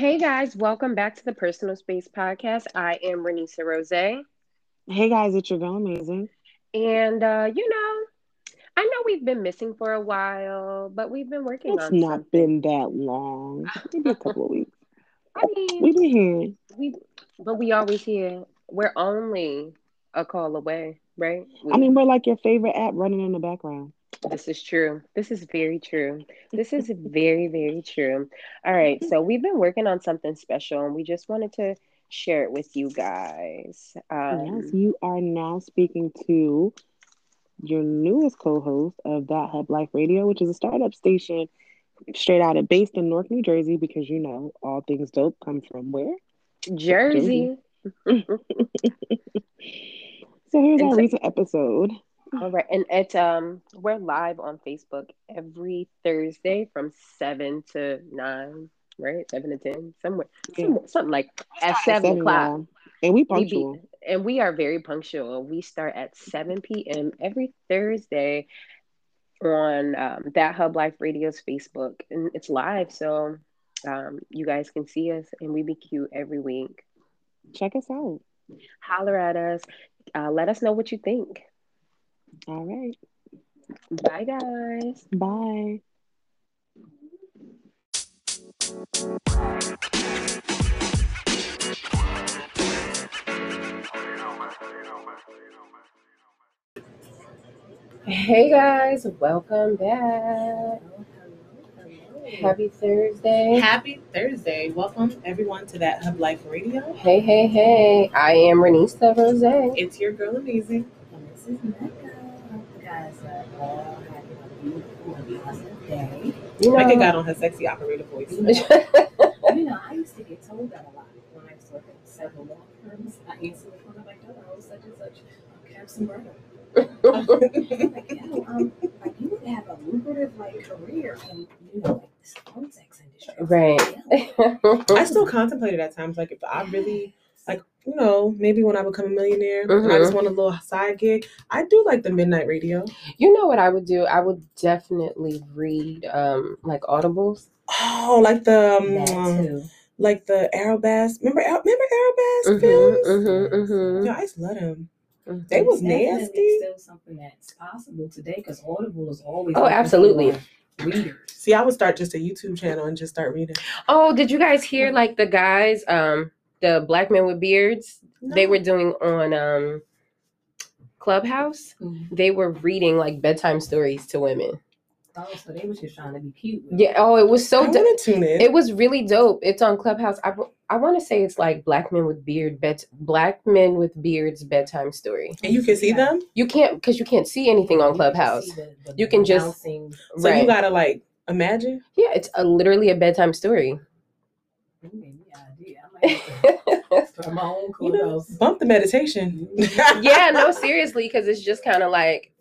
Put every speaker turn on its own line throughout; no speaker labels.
Hey guys, welcome back to the Personal Space Podcast. I am Renisa Rose.
Hey guys, it's your girl Amazing.
And uh, you know, I know we've been missing for a while, but we've been working
It's not
something.
been that long. Maybe a couple of weeks.
I mean,
We've been here.
we but we always here. We're only a call away, right? We,
I mean, we're like your favorite app running in the background.
This is true. This is very true. This is very, very true. All right, so we've been working on something special and we just wanted to share it with you guys. Um,
yes, you are now speaking to your newest co-host of That Hubb Life Radio, which is a startup station straight out of based in Newark, New Jersey, because you know all things dope come from where?
Jersey.
So here's
And
our
so-
recent episode.
All right, and it's um we're live on Facebook every Thursday from seven to nine, right? Seven to ten, somewhere,
Yeah.
somewhere something like at seven
Seven,
o'clock.
y'all. And we
We
punctual.
be, and we are very punctual. We start at seven p.m. every Thursday on um, that Hubb Life Radio's Facebook, and it's live, so um, you guys can see us, and we be cute every week.
Check us out.
Holler at us. Uh, let us know what you think.
All right.
Bye, guys.
Bye.
Hey guys, welcome back. Happy Thursday.
Happy Thursday. Welcome everyone to that Hubb Life Radio.
Hey, hey, hey. I am Renista Rose.
It's your girl Amazing.
And this is Mecca. You
know,
got on her sexy operator voice.
You know, I used to get told that a lot when I was working several law firms. I answered the phone, I'm like, hello, such and such, I'm Captain Brother. I'm like, yo, um, like you would have a lucrative like career in, you know, like this phone sex industry.
right.
I still contemplate it at times. Like if I really you know, maybe when I become a millionaire and I just want a little side gig, I do like the midnight radio.
you know what I would do? I would definitely read um like audibles.
Oh, like the um, like the Aerobass. Remember Aer- remember Aerobass
Mhm,
films?
mhm, mhm,
Yeah, I used to love them.
mhm.
They was
definitely
nasty.
Still something that's possible today because Audible is always.
Oh, absolutely.
Readers.
See, I would start just a YouTube channel and just start reading.
Oh, did you guys hear like the guys, um, the black men with beards? They were doing on um Clubhouse.
Mhm.
They were reading like bedtime stories to women.
Oh, so they was just trying to be cute.
Yeah. Oh, it was so
I
dope.
want to tune in.
It was really dope. It's on Clubhouse. I, I want to say it's like black men with beard bed black men with beards bedtime story.
and you can see
Yeah.
them.
You can't because you can't see anything on
You can
Clubhouse.
the- the
You can just-
So
right.
you gotta like imagine.
yeah, it's a, literally a bedtime story.
Ooh, start my own
You know, bump the meditation.
yeah, no, seriously, because it's just kind of like,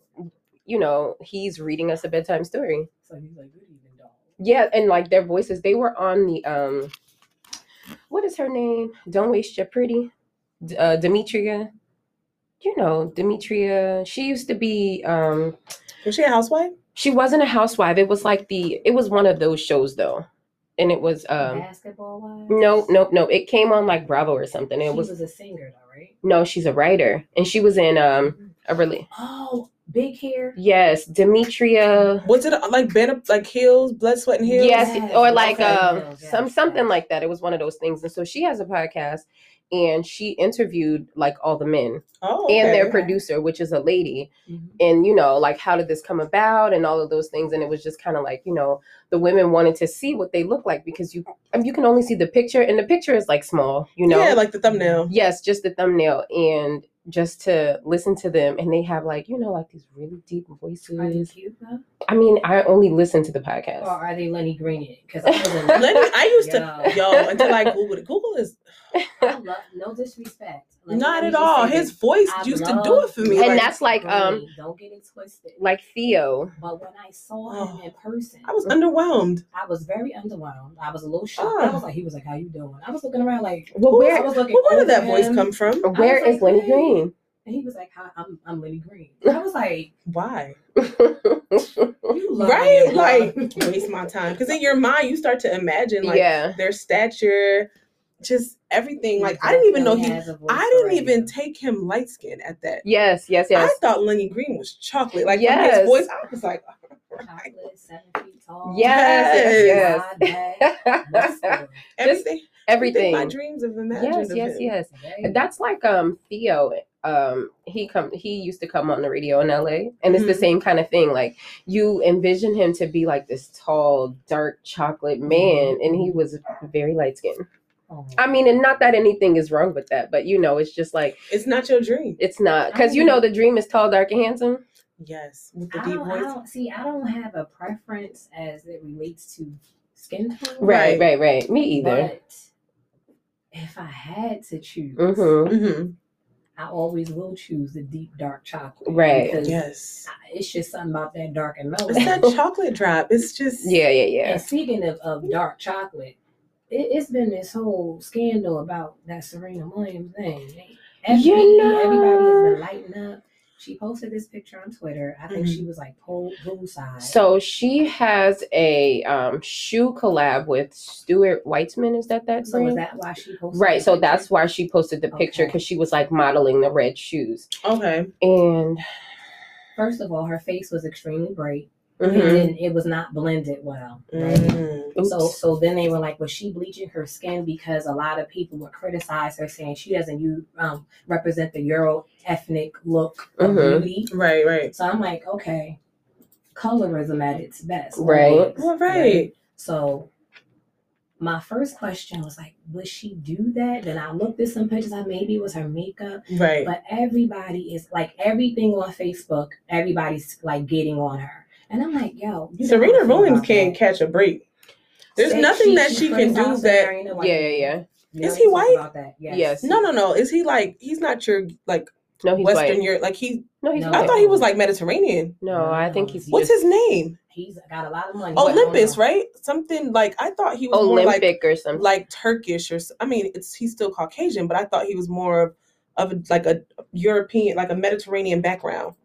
you know, he's reading us a bedtime story.
So he's like, good evening, dog.
Yeah, and like their voices, they were on the um, what is her name? Don't waste your pretty, uh, Demetria. You know, Demetria. She used to be um,
Was she a housewife?
she wasn't a housewife. It was like the, it was one of those shows though, and it was um,
Basketball Wives.
no, no, no. It came on like Bravo or something.
She
It
was,
was
a singer, though, right?
no, she's a writer, and she was in um a really
Oh, big hair.
yes, Demetria.
Was it uh, like bed like heels, blood, sweat, and heels?
Yes,
Yes,
or like
yes,
um
yes,
some something like that. It was one of those things. And so she has a podcast and she interviewed like all the men
Oh,
and their producer, which is a lady.
Mhm.
And you know, like how did this come about and all of those things. And it was just kind of like, you know, the women wanted to see what they look like because you I mean, you can only see the picture and the picture is like small, you know.
Yeah, like the thumbnail.
yes, just the thumbnail and just to listen to them and they have like, you know, like these really deep voices.
Are they
voices.
cute though?
I mean, I only listen to the podcast.
Or are they Lenny Green? Because I.
Lenny, I used to
Yo.
yo until I googled it. Google is
I love no disrespect. Let
not at all. His
this.
voice
I
used to do it for me.
And
like,
that's like um
don't get it twisted.
like Theo.
But when I saw
Oh.
him in person,
I was underwhelmed.
I was very underwhelmed. I was a little shocked. I was like, he was like, "How you doing?" I was looking around like,
Well,
Who-
where
I was looking.
Well, where did that
over
voice come from?
Where is was
like,
Lenny Green?
And he was like, "Hi, I'm I'm Lenny Green." And I was like,
Why?
"You lying,
Right?
bro."
Like waste my time. Because in your mind you start to imagine like
yeah.
their stature, just everything. Like I didn't even know he
has a voice
I didn't even
radio.
take him light skin at that.
Yes, yes, yes.
I thought Lenny Green was chocolate. Like from
Yes.
his voice, I was like,
chocolate, seven feet tall.
Yes, yes, yes.
muscular.
everything.
Everything.
My dreams of imagined
Yes,
of
yes,
him.
yes.
Very-
That's like um Theo. Um, he come he used to come on the radio in LA, and it's the
Mhm.
same kind of thing. Like you envision him to be like this tall, dark chocolate man, and he was very light skinned.
Oh.
I mean, and not that anything is wrong with that, but you know, it's just like
It's not your dream.
it's not because you know the dream is tall, dark, and handsome.
Yes, with the
I
deep
don't, I don't see. I don't have a preference as it relates to skin tone.
Right,
Right.
right, right. Me either.
But if I had to choose,
Mm-hmm.
hmm
I always will choose the deep dark chocolate.
Right.
Yes,
I- it's just something about that dark and
it's
mellow.
that chocolate drop. It's just
Yeah, yeah, yeah.
And speaking of, of dark chocolate, it, it's been this whole scandal about that Serena Williams thing. Every,
You know.
Everybody has been lighting up. She posted this picture on Twitter. I think
Mhm.
she was like pool poolside.
So she has a um, shoe collab with Stuart Weitzman. Is that that
So is
brand?
that why she posted?
Right. So
picture?
that's why she posted the picture because she was like modeling the red shoes.
okay.
And
First of all, her face was extremely bright,
Mhm.
and then it was not blended well. Right?
Mm.
So, so then they were like, was she bleaching her skin because a lot of people would criticize her, saying she doesn't you um, represent the Euro ethnic look of
Mhm.
beauty.
Right, right.
So I'm like, okay, colorism at its best.
Right.
always,
Well, right.
So my first question was like, would she do that? Then I looked at some pictures. I maybe it was her makeup,
Right.
but everybody is like everything on Facebook. Everybody's like getting on her, and I'm like, yo, you know how I
Serena Williams can't
that.
catch a break. There's
Say
nothing that she can do that.
Serena White.
yeah, yeah, yeah.
Is he white?
About that. Yes.
Yes.
No, no, no. Is he like he's not your like
No, he's
Western
white.
Europe? Like he,
No, he's
No.
I
white.
thought he was like Mediterranean.
No, I think he's
What's
just
his name?
He's got a lot of money. I don't
Olympus, right? Something like I thought he was more like
or something.
like Turkish or s- I mean, it's he's still Caucasian, but I thought he was more of of like a European, like a Mediterranean background.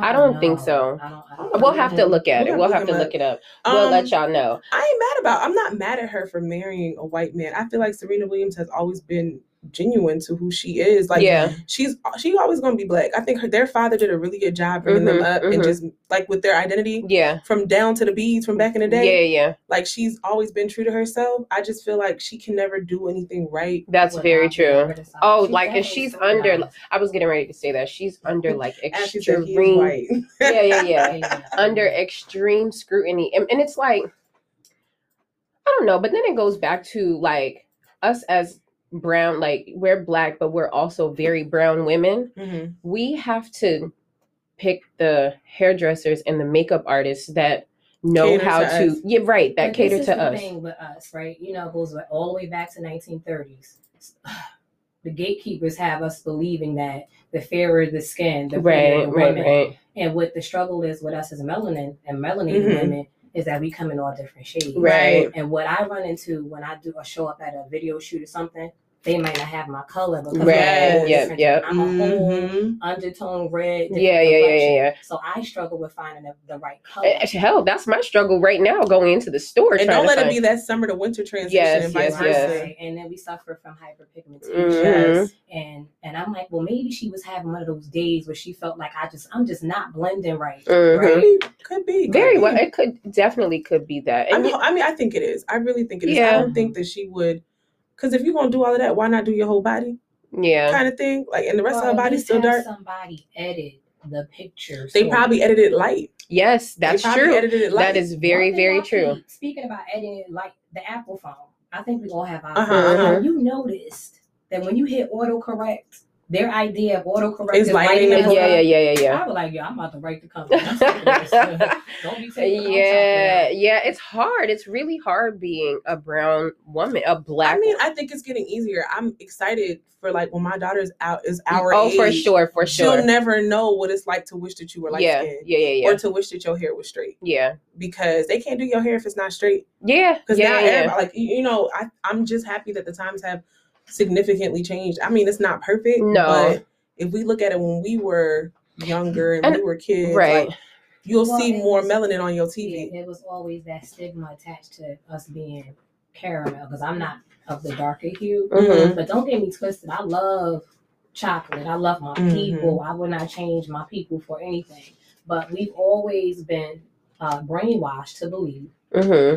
I don't think so.
I don't, I don't
we'll
know.
have to look at
We'll
it. We'll
have
have
to
to
look
look it up. We'll
Um,
let y'all know.
I ain't mad about. I'm not mad at her for marrying a white man. I feel like Serena Williams has always been genuine to who she is. Like
yeah.
she's she always gonna be black. I think her their father did a really good job bringing them
Mhm,
up and
mhm.
just like with their identity
Yeah.
from down to the beads from back in the day.
yeah. Yeah.
Like she's always been true to herself. I just feel like she can never do anything right.
That's very true. Oh,
She's
like if she's
criticized.
under, I was getting ready to say that she's under like
As she said, he is
extreme.
white.
Yeah, yeah, yeah.
Yeah, yeah.
under extreme scrutiny and, and it's like i don't know but then it goes back to like us as brown like we're black but we're also very brown women
Mhm.
we have to pick the hairdressers and the makeup artists that know
Cater
how
to
to, yeah right that
But
cater
this is
to
the
us
thing with us, right? You know, it goes all the way back to 1930s. The gatekeepers have us believing that the fairer the skin, the prettier
right
the
right
woman.
right
And what the struggle is with us as melanin and melanated
Mhm.
women is that we come in all different shades.
Right.
And what I run into when I do a show up at a video shoot or something, they might not have my color because
Right,
I'm a whole
yep, yep.
I'm a whole
Mhm.
undertone red.
yeah yeah yeah yeah yeah
So I struggle with finding the, the right color.
Hell that's my struggle right now going into the store
And don't
to
let it
find-
be that summer to winter transition
Yes,
and vice
yes, yes.
versa.
Right. And then we suffer from hyperpigmentation.
Mhm.
And and I'm like, well, maybe she was having one of those days where she felt like I just I'm just not blending right.
Mhm.
Could be, could be. could
very
be.
well it could definitely could be that
I
and
mean,
you-
I mean, I think it is. I really think it is. I don't think that she would, because if you're gonna do all of that, why not do your whole body,
yeah
kind of thing? Like, and the rest
Or
of her
at
body's still dark.
Somebody edit the picture.
They
so-
probably edited light.
yes that's
they
true
Edited it light.
that is very
One
very
I
true
keep- Speaking about editing, like the Apple phone, I think we all have our
Uh-huh,
uh-huh.
You noticed that when you hit autocorrect, their idea of autocorrect
Is
is
lighting
lighting
the
as
yeah yeah yeah yeah yeah
I was like, yo, I'm about to write the company. I'm sick of this. Don't be taking the
yeah yeah it's hard it's really hard being a brown woman a black.
I mean,
woman.
I think it's getting easier. I'm excited for like when my daughter's out is our
oh
age.
for sure for sure.
She'll never know what it's like to wish that you were light
yeah
skinned
yeah yeah yeah
or to wish that your hair was straight
yeah
because they can't do your hair if it's not straight.
yeah
Because
yeah
now
yeah
like you you know, I I'm just happy that the times have significantly changed. I mean, it's not perfect,
No.
but if we look at it when we were younger and,
And-
we were kids,
right.
like, you'll
Well,
see more
was-
melanin on your
Yeah,
TV.
there was always that stigma attached to us being caramel because I'm not of the darker hue.
Mhm.
But don't get me twisted. I love chocolate. I love my
Mhm.
people. I would not change my people for anything. But we've always been uh, brainwashed to believe
hmm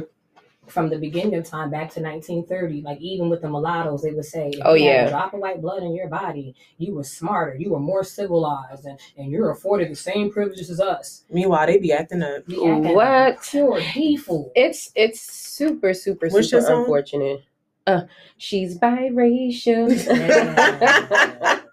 from the beginning of time back to 1930, like even with the mulattoes, they would say, if
Oh,
you
yeah.
a drop of white blood in your body, you were smarter, you were more civilized, and, and you're afforded the same privileges as us.
Meanwhile, they be acting up.
We acting like
What?
Pure default.
It's it's super super
What's
super unfortunate. Uh, she's biracial.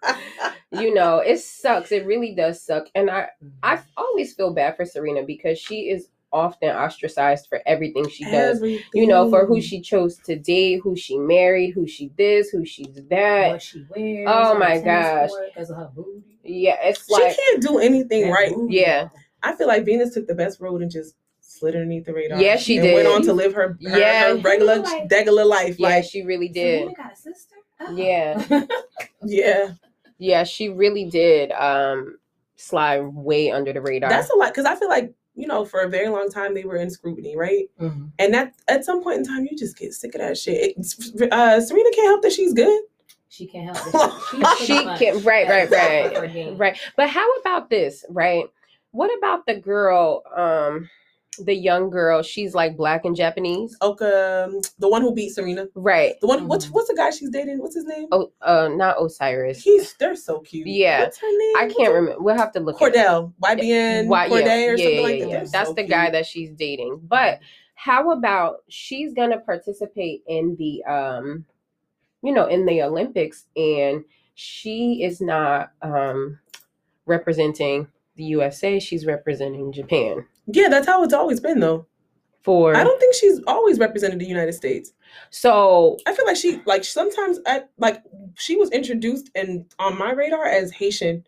you know, it sucks. It really does suck. And I I always feel bad for Serena because she is often ostracized for everything she does.
Everything.
You know, for who she chose to date, who she married, who she this, who she's that.
what she wears.
Oh my gosh.
court, her booty.
Yeah, it's
She can't do anything right.
booty.
Yeah.
I feel like Venus took the best road and just slid underneath the radar.
Yeah, she
and
did.
Went on to live her, her,
Yeah.
her regular,
Like-
regular life.
yeah,
Like,
she really did.
Serena got a sister? Oh.
Yeah.
yeah,
Yeah, she really did um slide way under the radar.
that's a lot. Because I feel like you know, for a very long time they were in scrutiny, right?
Mhm.
And that at some point in time, you just get sick of that shit. It- uh, Serena can't help that she's good.
She can't help it. She's
she
pretty much
can right, right,
at the top of her
right. Right. But how about this, right? What about the girl, um, the young girl, she's like black and Japanese?
Oka, um, the one who beat Serena,
Right.
the one. What's
Mhm.
what's the guy she's dating? What's his name?
Oh uh not Osiris.
He's they're so cute.
Yeah.
what's her name?
I can't
her-
remember. We'll have to look.
Cordell, YBN,
Why-
Cordae,
yeah,
or
yeah,
something
yeah,
like
yeah.
that. They're
That's
so
the guy that she's dating. But how about she's gonna participate in the um, you know, in the Olympics, and she is not um representing the USA. She's representing Japan
Yeah, that's how it's always been though.
for.
I don't think she's always represented the United States.
so
I feel like she like sometimes I like she was introduced and on my radar as Haitian.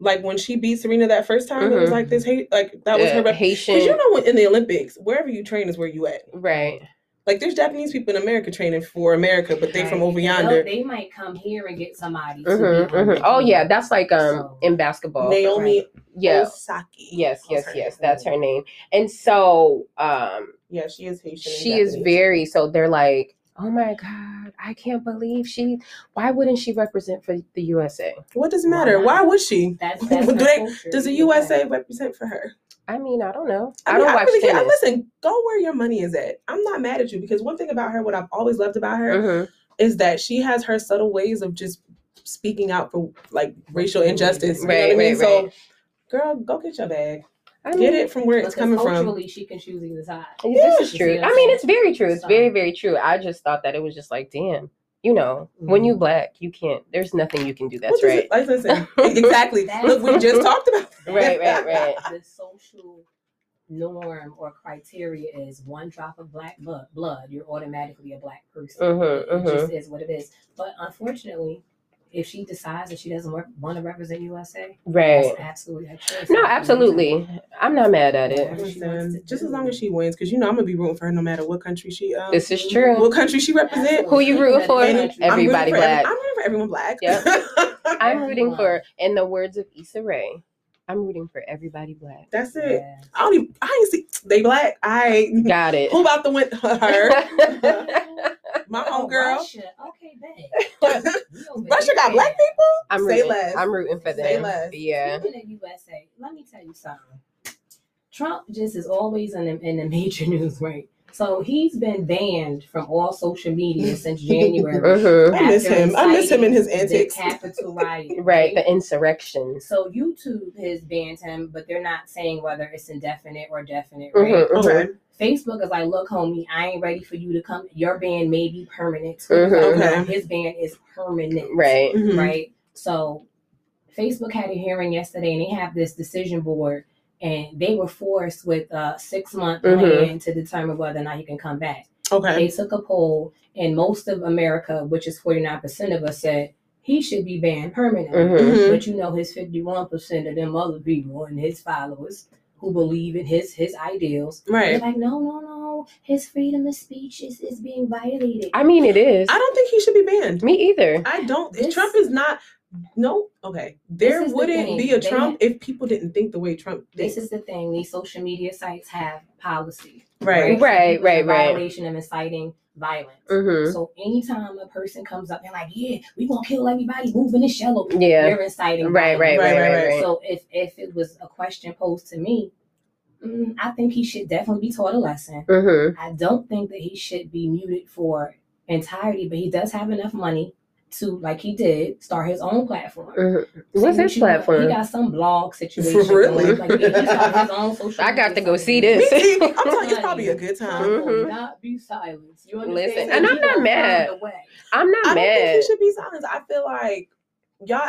Like when she beat Serena that first time, it was
Mhm.
like this hate like that was
uh,
her rep-
Haitian,
Because you know in the Olympics, wherever you train is where you at.
right?
Like there's Japanese people in America training for America, but they from over
And they'll-
yonder.
They might come here and get somebody. to
Mhm,
beat them.
mhm. Oh yeah, that's like um
So-
in basketball.
Naomi
Yeah.
Osaka.
Yes, yes,
her
yes.
name.
That's her name. And so um
Yeah, she is Haitian.
she is very so they're like oh my god i can't believe she why wouldn't she represent for the usa
What does it matter?
Why
Why would she?
That's, that's
Do they- Does the USA represent for her?
I mean i don't know i,
I, mean,
don't
I
watch
really can't-
tennis
Listen, go where your money is at. I'm not mad at you because one thing about her, what I've always loved about her,
Mhm.
is that she has her subtle ways of just speaking out for like racial injustice. You know
Right,
I mean?
right,
So,
right.
girl, go get your bag.
I
Get it from where it's coming from.
culturally, she can choose either side.
this is true i mean it's very true it's very very true i just thought that it was just like damn you know when you
Mhm.
black you can't there's nothing you can do that's right
it- like, listen, exactly.
That's-
Look, we just talked about that.
Right, right, right.
The social norm or criteria is one drop of black blood, blood you're automatically a black person.
Mhm,
it just is what it is. But unfortunately, if she decides that she doesn't want to represent USA,
right
that's absolutely her
no absolutely i'm not mad at it
Whatever she wants
Listen,
to
just as long as she wins, because you know I'm gonna be rooting for her no matter what country she um
this is true
what country she represents.
Who you rooting for?
And I'm rooting
Everybody
for every-
black.
I'm rooting for everyone black.
Yep. I'm rooting
Everyone.
for, in the words of Issa Rae, I'm rooting for everybody black.
That's it.
Yeah.
I don't even. I ain't see they black. I
Got it.
who about to win her? My
Oh,
homegirl.
Russia. Okay, bet. We over
Russia got black people.
I'm
Say
rooting.
less.
I'm rooting for
Say
them.
less.
Yeah.
Speaking of USA, let me tell you something. Trump just is always in the, in the major news, right? So he's been banned from all social media since January.
Mhm.
I miss him. I miss him and his
inciting
antics.
The Capitol riot.
Right, the insurrection.
So YouTube has banned him, but they're not saying whether it's indefinite or definite, right?
Mhm, mhm.
Okay.
Facebook is like, look, homie, I ain't ready for you to come. Your ban may be permanent. too.
Mhm.
No, no,
Okay.
His ban is permanent
Right.
Mhm.
right? So Facebook had a hearing yesterday and they have this decision board and they were forced with a six month
Mhm.
plan to determine whether or not he can come back.
Okay.
They took a poll and most of America, which is 49% of us said he should be banned permanently.
Mhm.
Mhm.
But you know his 51% of them other people and his followers who believe in his his ideals. They're
Right.
like, no, no, no, his freedom of speech is, is being violated.
I mean, it is.
I don't think he should be banned.
Me either.
I don't.
This-
Trump is not. No, okay. There
This is the
wouldn't
thing.
be a
They
Trump if people didn't think the way Trump
This is the thing. These social media sites have policy.
Right.
So
Right, right,
in
right.
Violation of inciting violence.
Mhm.
So anytime a person comes up and like, yeah, we gonna kill everybody moving this yellow,
Yeah.
you're inciting
Right, right,
violence.
right,
Right,
right,
right,
right.
So if if it was a question posed to me, mm, I think he should definitely be taught a lesson.
Mhm.
I don't think that he should be muted for entirety, but he does have enough money to, like he did, start his own platform.
Mhm. What's
what
his
you want.
platform?
He got some blog situation.
Really?
going. Like, he started his own social
I got to go see
Me
this.
I'm telling you, it's probably a good
I
time.
Mhm.
not be silenced. You understand?
Listen,
So
and I'm not mad.
find a way.
I'm not
I don't think
mad.
he should be silenced. I feel like y'all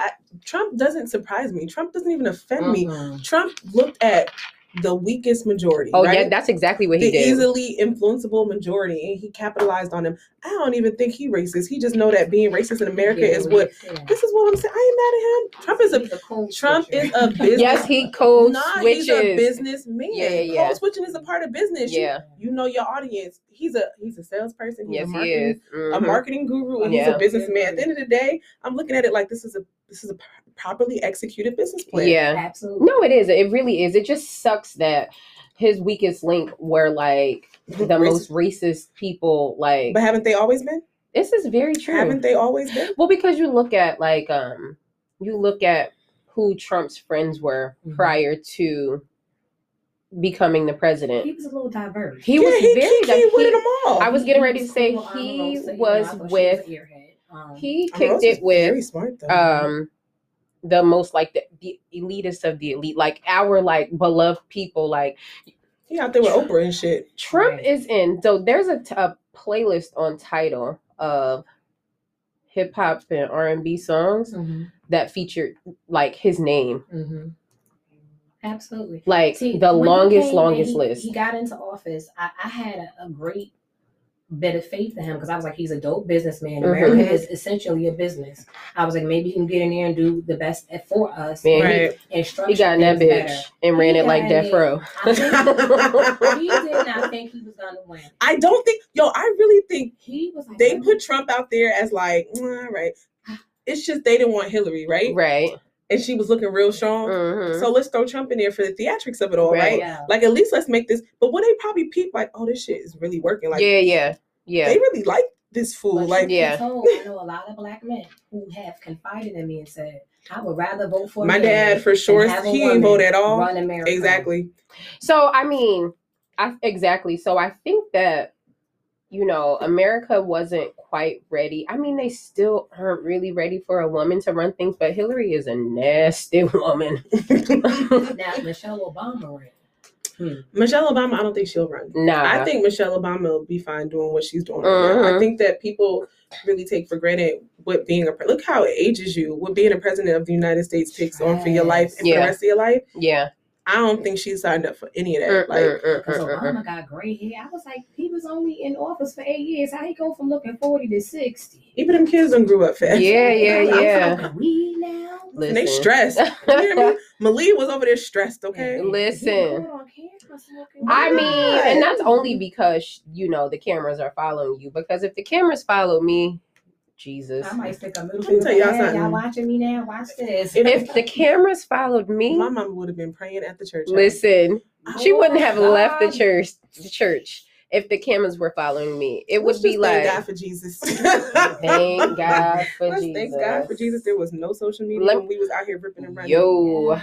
Trump doesn't surprise me. Trump doesn't even offend me.
Mhm.
Trump looked at the weakest majority.
Oh
right?
yeah, that's exactly what he
the
did.
easily influenceable majority, and he capitalized on them. I don't even think he racist. He just know that being racist in America
Yeah,
is what.
yeah.
This is what I'm saying. I ain't mad at him. Trump is a Trump
switcher.
is a business.
yes, he code
Nah,
switches.
he's a businessman.
Yeah, yeah, yeah.
Code switching is a part of business.
Yeah.
You, know your audience. He's a he's a salesperson. He's
Yes,
a
he
marketing
is.
a
Mhm.
marketing guru and he's a businessman. At the end of the day, I'm looking at it like this is a this is a p- properly executed business plan.
Yeah.
Absolutely.
No, it is. It really is. It just sucks that his weakest link were like the
Racist.
most racist people. Like
But haven't they always been?
this is very true.
Haven't they always been?
Well, because you look at like um, you look at who Trump's friends were
Mm-hmm.
Mhm.
prior to becoming the president.
He was a little diverse.
He
yeah,
was
he,
very.
he, he,
he-
with them all.
I was getting ready to say
cool
he was
though I thought she
with-
an. Um,
he kicked it with
very
with
smart though.
um the most like the, the elitist of the elite, like our like beloved people. Like
he out there with Oprah and shit.
Trump
Right.
is in. So there's a, t- a playlist on title of hip hop and R and B songs
mhm,
that featured like his name,
mhm. Absolutely.
like
See,
the longest, longest
and he,
list.
He got into office. I, I had a, a great bit of faith in him because I was like, he's a dope businessman.
Mhm.
America is essentially a business. I was like, maybe he can get in there and do the best for us.
Man,
Right.
and structure
he got in that bitch
better.
and ran
He
it like
got
Death. Row.
I think- he did not think he was gonna win.
I don't think yo, I really think
He was like,
they put Trump out there as like, "Mm, all right. It's just they didn't want Hillary, right?
right.
And she was looking real strong.
Mhm.
So let's throw Trump in there for the theatrics of it all,
Right.
right?
Yeah.
Like at least let's make this. But when they probably peep, like, oh, this shit is really working. Like,
yeah, yeah, yeah.
they really like this fool.
But
like,
truth be
yeah.
told, I know a lot of black men who have confided in me and said, I would rather vote for
my dad for sure, he
woman
ain't vote at all.
Run America.
Exactly.
So I mean, I exactly. So I think that you know America wasn't quite ready. I mean, they still aren't really ready for a woman to run things, but Hillary is a nasty woman.
Now Michelle Obama ran. Hmm.
Michelle Obama, I don't think she'll run.
Nah,
I think Michelle Obama will be fine doing what she's doing. right now. I mm-hmm. think that people really take for granted what being a pre- look how it ages you. What being a president of the United States takes on for your life and for the rest of your life.
yeah.
I don't think she signed up for any of that. Like,
Because
mm, mm, mm.
Obama got gray hair. I was like, he was only in office for eight years. How he go from looking 40 to 60?
even them kids done grew up fast.
Yeah, yeah,
I'm
yeah.
smoking weed now.
And they stressed. You hear me? Malia was over there stressed, okay?
Listen.
He caught on camera smoking
I mean, and that's only because you know the cameras are following you. Because if the cameras follow me, Jesus.
I might stick a middle
Let me tell y'all something.
Y'all watching me now? Watch this.
If the cameras followed me,
My mom would have been praying at the church. house.
listen, she
Oh,
wouldn't have left the
oh,
church. The church if the cameras were following me. It would
Let's
be
just
like,
thank God for Jesus.
thank God for
Let's
Jesus.
thank God for Jesus. There was no social media
Let-
when we was out here ripping and running.
Yo,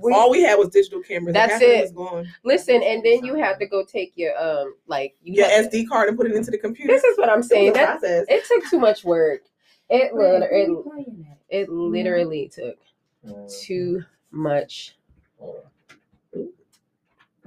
we-
All we had was digital cameras.
That's
Half
it.
Gone.
listen, and then you have to go take your um, like you.
Your
have-
SD card and put it into the computer.
This is what I'm saying.
a
That
process.
it took too much work. It
Wait,
lit-
who
it,
you playing at?
it literally took too much.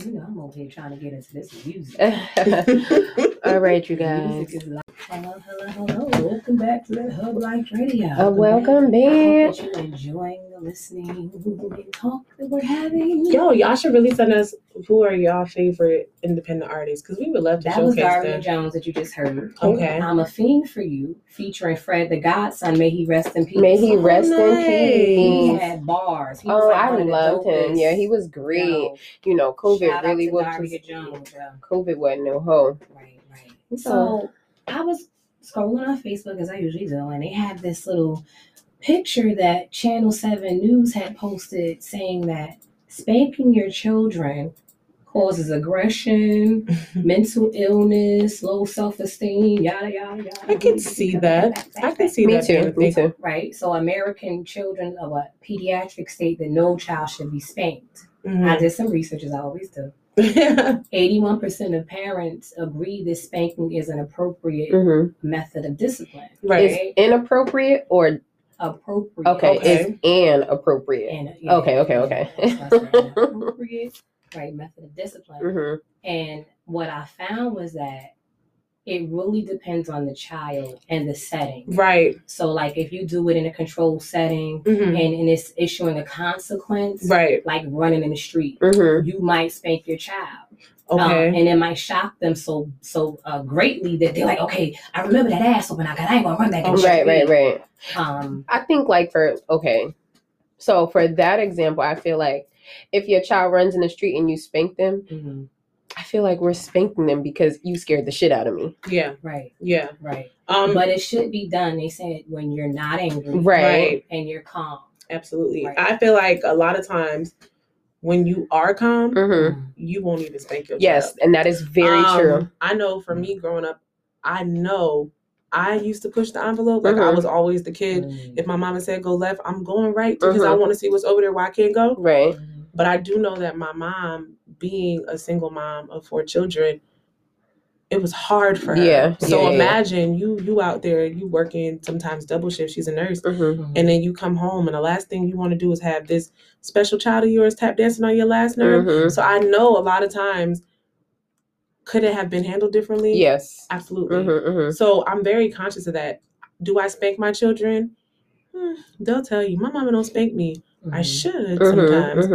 You know, I'm over here trying to get into this music.
All right, you guys.
Music is like, hello, hello, hello. Welcome back to that Hubb Life Radio.
Uh, welcome
I
back.
hope that you're enjoying the listening and talk that we're having.
Yo, y'all should really send us who are y'all favorite independent artists because we would love to
That was
showcase
Daria
them.
Jones that you just heard.
Okay.
I'm a fiend for you, featuring Fred the Godson. May he rest in peace.
May he
Oh,
rest
nice.
in
He
peace.
had bars. He
Oh,
like
I
one of the
loved him. Yeah, he was great.
you know,
You know, COVID
shout out
really
to
whooped
Jones. Yeah.
COVID wasn't no hoe.
Right, right.
So,
So I was scrolling on Facebook as I usually do, and they had this little picture that Channel 7 News had posted saying that spanking your children causes aggression, mental illness, low self esteem, yada, yada, yada.
I can see that. I can see
Me
that. being a
too. Me too.
Right. So, American children of a pediatric state that no child should be spanked. I
Mhm.
did some research, as I always do. 81% of parents agree that spanking is an appropriate
hmm
method of discipline.
right.
Is inappropriate or
Appropriate.
okay,
Okay.
is inappropriate.
And, yeah,
Okay, okay, okay.
right. appropriate, right, method of discipline.
hmm
And what I found was that it really depends on the child and the setting.
Right.
So, like, if you do it in a controlled setting
Mhm.
and, and it's issuing a consequence,
Right.
like running in the street,
hmm
you might spank your child.
Okay.
Um, and it might shock them so so uh, greatly that they're like, okay, I remember that asshole when I got, I ain't gonna run back in the
Right,
street.
right, right.
Um,
I think like for okay, so for that example, I feel like if your child runs in the street and you spank them,
mhm,
I feel like we're spanking them because you scared the shit out of me.
yeah.
right,
Yeah.
right.
Um.
but it should be done. They said when you're not angry,
Right.
Right.
and you're calm.
Absolutely.
Right.
I feel like a lot of times when you are calm,
hmm
you won't even spank your
Yes,
child.
and that is very
Um,
true.
I know for me growing up, I know I used to push the envelope. Like I
Mhm.
was always the kid.
Mm.
If my mama said go left, I'm going right because I
Mhm.
want to see what's over there where I can't go.
Right.
But I do know that my mom, being a single mom of four children, it was hard for her.
Yeah,
So
yeah, yeah.
imagine you you out there, you working sometimes double shift. She's a nurse.
hmm
Mhm.
And then you come home, and the last thing you want to do is have this special child of yours tap dancing on your last nerve.
hmm
So I know a lot of times, could it have been handled differently?
Yes.
absolutely.
hmm hmm
So I'm very conscious of that. Do I spank my children? Hmm, they'll tell you, my mama don't spank me. I
Mhm.
should
hmm
sometimes.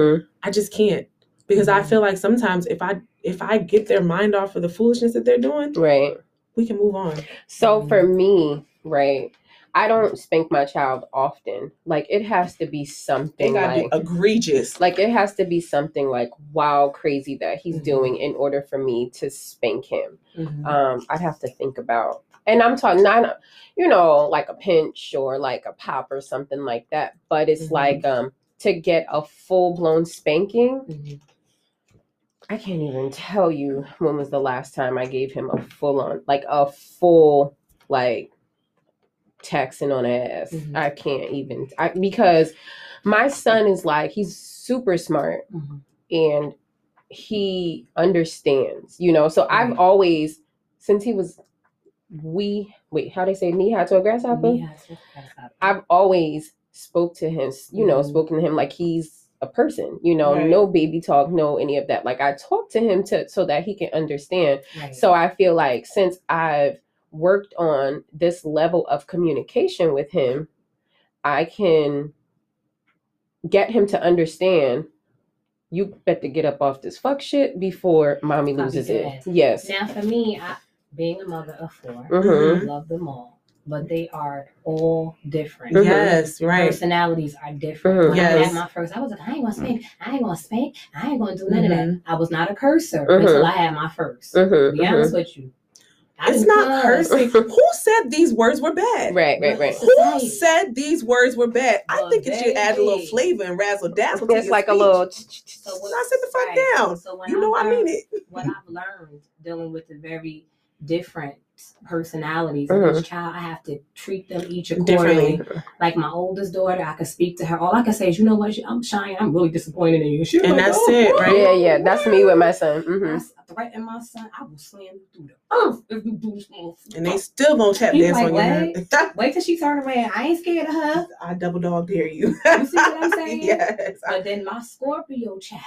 I just can't because I feel like sometimes if I if I get their mind off of the foolishness that they're doing,
Right.
we can move on.
So
Mhm.
for me, right, I don't spank my child often. Like it has to be something
gotta
like
be egregious.
like it has to be something like wow crazy that he's
Mhm.
doing in order for me to spank him.
Mhm.
Um, I'd have to think about and I'm talking not you know, like a pinch or like a pop or something like that. But it's
Mhm.
like um to get a full blown spanking,
Mhm.
I can't even tell you when was the last time I gave him a full on, like a full, like taxing on ass.
Mhm.
I can't even, I, because my son is like, he's super smart
Mhm.
and he understands, you know. So I've always, since he was, we, wait, how they say knee high to a grasshopper?
Me has to- that's not-
I've always spoke to him, you know,
Mhm.
spoken to him like he's a person, you know,
Right.
no baby talk, no any of that. Like I talk to him to so that he can understand.
right.
So I feel like since I've worked on this level of communication with him, I can get him to understand you better get up off this fuck shit before mommy loses
be
it. Yes.
Now, for me, I, being a mother of 4
Mhm.
I love them all, but they are all different.
Mhm.
Yes, right.
Personalities are different.
Mhm.
When I had my first, I was like, I ain't gonna spank, I ain't gonna spank, I ain't gonna do none of
Mhm.
that. I was not a cursor
Mhm.
until I had my 1st
Mhm,
To be honest with you, I
It's
didn't
not
cuss.
cursing. Who said these words were bad?
Right, right, right.
Who
Society.
said these words were bad? I
Well,
think it should add a little flavor and razzle dazzle. to
It's
your
like a little
So what,
Now sit the fuck
right.
down.
So when
You know I mean it.
what I've learned dealing with the very different personalities
Mhm.
of each child, I have to treat them each accordingly. Like my oldest daughter, I could speak to her. All I can say is, you know what, I'm shying. I'm really disappointed in you. She
And
like,
that's
"Oh,
it, right?
Yeah, yeah, that's me with my son.
I
hmm
s- threaten my son. I will slam you through the earth if you do this.
And they still won't tap dance
like,
on your nerve.
Wait till she turn around. I ain't scared of her.
I double dog dare you.
You see what I'm saying?
yes.
But then my Scorpio child,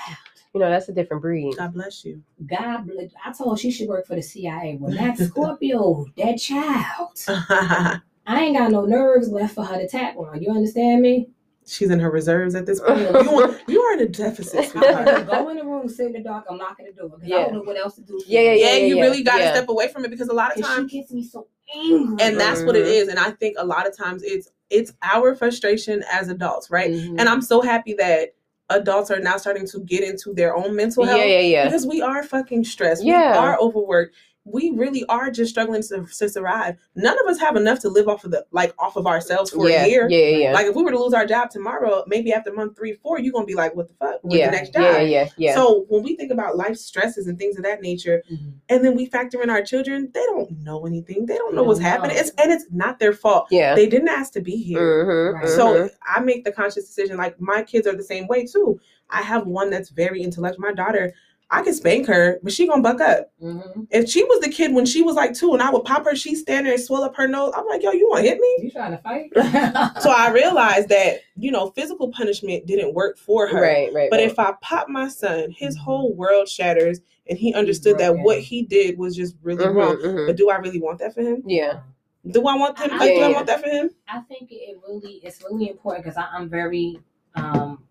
You know, that's a different breed.
God bless you.
God, bless- I told her she should work for the CIA. Well, that Scorpio, that child. I ain't got no nerves left for her to tap on. You understand me?
She's in her reserves at this point. You, are- you are in a deficit,
I'm go in the room, sit in the dark. I'm locking the door because I
Yeah.
don't know what else to do. for
Yeah, yeah,
her.
Yeah, you
yeah,
really got to
yeah.
step away from it because a lot of times
she gets me so angry.
and that's what it
Mhm.
and i think a lot of times it's it's our frustration as adults right
Mhm.
and i'm so happy that adults are now starting to get into their own mental
Yeah,
health
yeah, yeah.
because we are fucking stressed
Yeah.
we are overworked we really are just struggling to, to survive. None of us have enough to live off of the like off of ourselves for
yeah,
a year.
yeah, yeah, yeah.
Like if we were to lose our job tomorrow, maybe after month three, four, you're gonna be like, "What the fuck? What's
yeah,
the next job?"
yeah, yeah, yeah.
So when we think about life stresses and things of that nature,
Mhm.
and then we factor in our children, they don't know anything. They don't know what's
don't
happening. It's and it's not their fault.
yeah.
They didn't ask to be here.
Mhm,
Right.
So I make the conscious decision. Like my kids are the same way too. I have one that's very intellectual. My daughter, I can spank her, but she gonna buck up.
Mhm.
If she was the kid when she was like two, and I would pop her, she's stand there and swell up her nose. I'm like, yo, you want to hit me?
You trying to fight?
So I realized that you know physical punishment didn't work for her.
right, right.
But
right.
if I pop my son, his whole world shatters, and he understood that what he did was just really
Mhm,
wrong.
mhm.
But do I really want that for him?
yeah,
Do I want him?
I-
Like, do I want that for him?
I think it really it's really important because I'm very um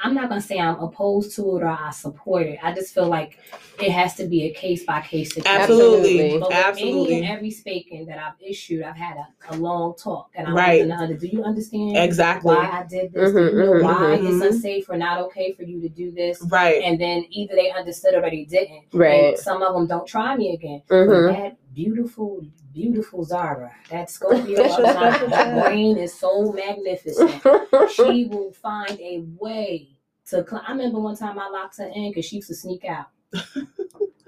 I'm not gonna say I'm opposed to it or I support it. I just feel like it has to be a case by case situation.
Absolutely,
But with any
absolutely.
and every spanking that I've issued, I've had a, a long talk and I'm
Right.
to. Do you understand
Exactly.
why I did this?
Mhm,
you know
mhm,
why
mhm.
it's unsafe or not okay for you to do this?
Right.
And then either they understood or they didn't.
Right.
And some of them don't try me again. But that beautiful, beautiful Zara, that Scorpio,
That's your
of mine,
special
her
type.
brain is so magnificent. she will find a way to. Cl- I remember one time I locked her in because she used to sneak out.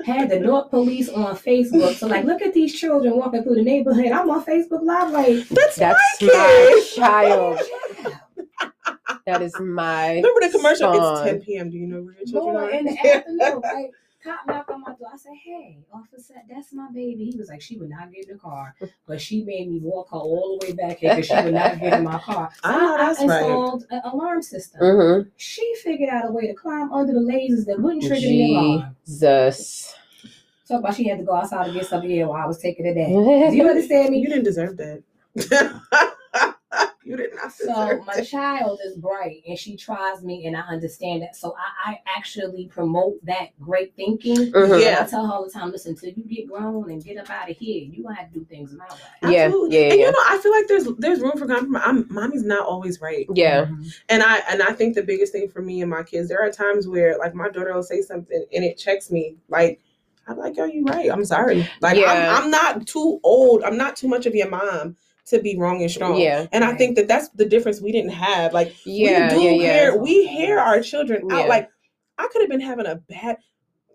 Had the North Police on Facebook, so like, look at these children walking through the neighborhood. I'm on Facebook Live, like,
That's,
That's
my
my child. That is my.
Remember the commercial?
son.
It's 10 p.m. Do you know where your children
Boy,
are?
in the afternoon, like, cop knocked on my door. I said, "Hey, officer, that's my baby." He was like, "She would not get in the car, but she made me walk her all the way back here because she would not get in my car." So
I know that's right.
installed an alarm system.
Mhm.
She figured out a way to climb under the lasers that wouldn't trigger the alarm.
Jesus.
Talk about she had to go outside to get something air while I was taking a day. Do you understand me?
You didn't deserve that. you did not
So my
that.
child is bright and she tries me and I understand that. So I, I actually promote that great thinking.
Mhm.
Yeah.
I tell her all the time, listen, till you get grown and get up out of here, you gonna have to do things my way.
Yeah,
Absolutely.
yeah,
And
yeah.
you know, I feel like there's there's room for compromise. I'm, mommy's not always right.
Yeah.
And I and I think the biggest thing for me and my kids, there are times where like my daughter will say something and it checks me. Like I'm like, yo, you right. I'm sorry. Like
Yeah.
I'm, I'm not too old. I'm not too much of your mom to be wrong and strong.
Yeah.
And I think that that's the difference we didn't have. Like
Yeah.
we do
yeah. Yeah.
hear we hear our children
Yeah.
out. Like I could have been having a bad.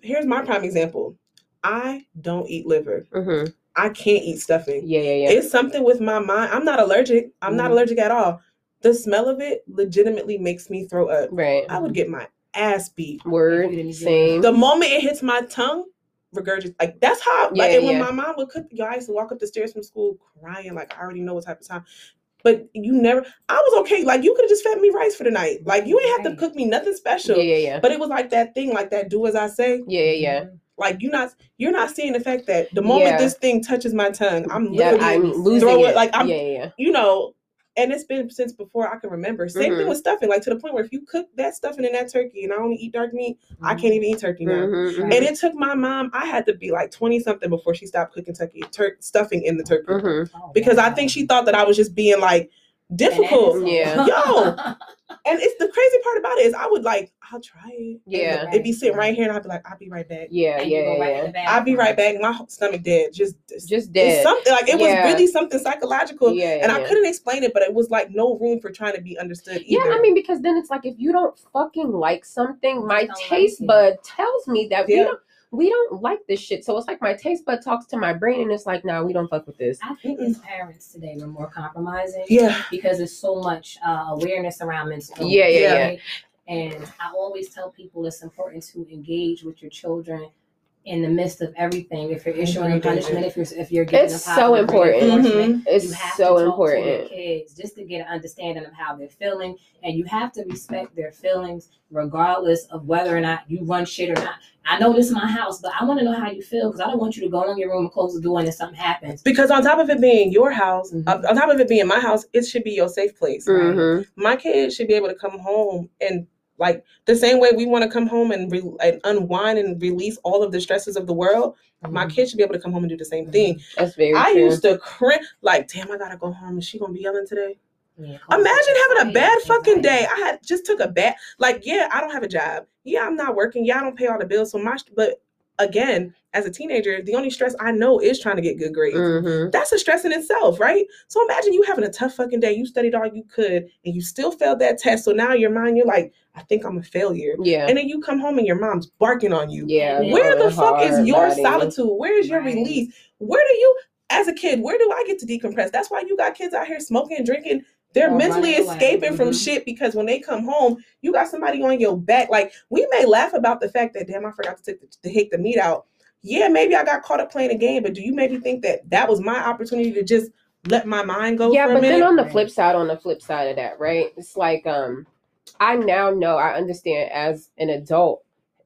Here's my prime example. I don't eat liver.
Mhm.
I can't eat stuffing.
Yeah. Yeah. Yeah.
It's something with my mind. I'm not allergic. I'm not
Mhm.
allergic at all. The smell of it legitimately makes me throw up.
Right.
I would get my ass beat.
Word. Same.
The moment it hits my tongue, regurgitate. Like that's how. Like
Yeah,
when my mom would cook, yo, I used to walk up the stairs from school crying. Like I already know what type of time. But you never. I was okay. Like you could have just fed me rice for the night. Like you ain't have to cook me nothing special.
Yeah. Yeah. Yeah.
But it was like that thing, like that. Do as I say.
Yeah. Yeah. Yeah. Mm-hmm.
Like you not. You're not seeing the fact that the moment
Yeah.
this thing touches my tongue, I'm
That
literally
I'm losing
throw
it.
it, like, I'm-
yeah. Yeah.
you know, and it's been since before I can remember. Same thing
Mhm.
with stuffing, like to the point where if you cook that stuffing in that turkey and I only eat dark meat, I
Mm-hmm.
can't even eat turkey now.
Mhm,
And it took my mom, I had to be like 20 something before she stopped cooking turkey, tur- stuffing in the turkey.
mhm.
Oh,
Because I think she thought that I was just being like difficult.
Yeah.
Yo. And it's the crazy part about it is I would like, I'll try it. And
Yeah.
It'd be sitting right here and I'd be like, I'll be right back.
Yeah.
And you
Yeah.
right
Yeah.
I'll be right back. My stomach dead. Just,
Just dead.
something like it
Yeah.
was really something psychological.
Yeah.
and I couldn't explain it, but it was like no room for trying to be understood either.
Yeah, I mean, because then it's like if you don't fucking like something, my
don't like
taste bud tells me that we
Yeah.
don't we don't like this shit. So it's like my taste bud talks to my brain and it's like, nah, we don't fuck with this.
I think as parents today we're more compromising
yeah,
because there's so much uh, awareness around mental illness.
Yeah,
yeah,
right? And I always tell people it's important to engage with your children in the midst of everything. If you're issuing a punishment, if you're if you're giving
It's
a
so
positive
important.
reinforcement,
It's
you have
so
to talk to your
important.
kids just to get an understanding of how they're feeling, and you have to respect their feelings regardless of whether or not you run shit or not. I know this is my house, but I want to know how you feel because I don't want you to go in your room and close the door and then something happens.
because on top of it being your house,
Mhm.
on on top of it being my house, it should be your safe place.
Mhm.
My kids should be able to come home and like the same way we want to come home and, re- and unwind and release all of the stresses of the world. My mm-hmm. kids should be able to come home and do the same thing. Mm-hmm.
That's very
I
true.
used to cringe like, damn, I gotta go home. Is she gonna be yelling today?
Yeah,
Imagine having a bad fucking day. I had just took a bad like yeah, I don't have a job. Yeah, I'm not working. Yeah, I don't pay all the bills. So my but again, as a teenager, the only stress I know is trying to get good grades.
Mhm.
That's a stress in itself, right? So imagine you having a tough fucking day. You studied all you could and you still failed that test. So now in your mind, you're like, I think I'm a failure.
Yeah.
And then you come home and your mom's barking on you.
Yeah.
Yeah.
Where the fuck is your
buddy.
solitude? Where is your
Right.
release? Where do you, as a kid, where do I get to decompress? That's why you got kids out here smoking and drinking. They're
Or
mentally
running away.
escaping from
Mhm.
shit because when they come home, you got somebody on your back. Like we may laugh about the fact that damn, I forgot to take the, to take the meat out. Yeah, maybe I got caught up playing a game, but do you maybe think that that was my opportunity to just let my mind go
yeah
for a
but
minute?
then on the flip side on the flip side of that right it's like um i now know i understand as an adult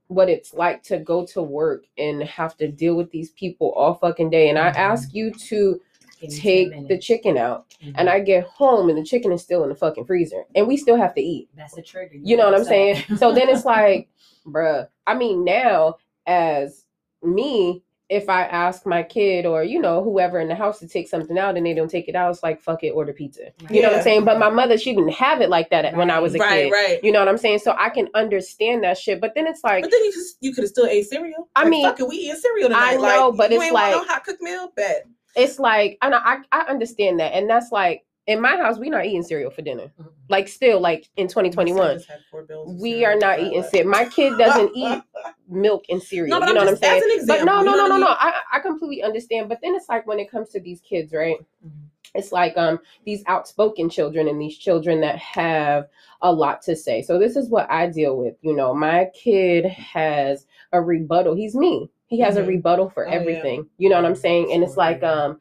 what it's like to go to work and have to deal with these people all fucking day and i
Mhm.
ask you to
Give me 10
take the chicken out
Mhm.
and i get home and the chicken is still in the fucking freezer and we still have to eat
That's a trigger.
you know what i'm saying
upset.
so then it's like bruh i mean now as me if I ask my kid or you know whoever in the house to take something out and they don't take it out, it's like fuck it, order pizza. You know what I'm saying? But my mother, she didn't have it like that when I was a
right,
kid.
right. right.
You know what I'm saying? So I can understand that shit. But then it's like,
But then you could, you could have still ate cereal.
I
Like,
mean,
fuck it, we eat cereal tonight.
I know,
like,
but
you
it's
ain't want
like-
no hot cooked meal. Bet.
It's like I know I, I understand that, and that's like in my house, we are not eating cereal for dinner.
Mhm.
Like still, like in 2021,
Just had four bills of
we are not eating cereal. My kid doesn't eat milk and cereal.
No,
you know
I'm
what I'm saying? But no, no, no, no, no. I, I completely understand. But then it's like when it comes to these kids, right?
Mhm.
It's like um these outspoken children and these children that have a lot to say. So this is what I deal with. You know, my kid has a rebuttal. He's me. He has a
Mhm.
rebuttal for
Oh, yeah.
everything. You know what I'm saying? And it's like um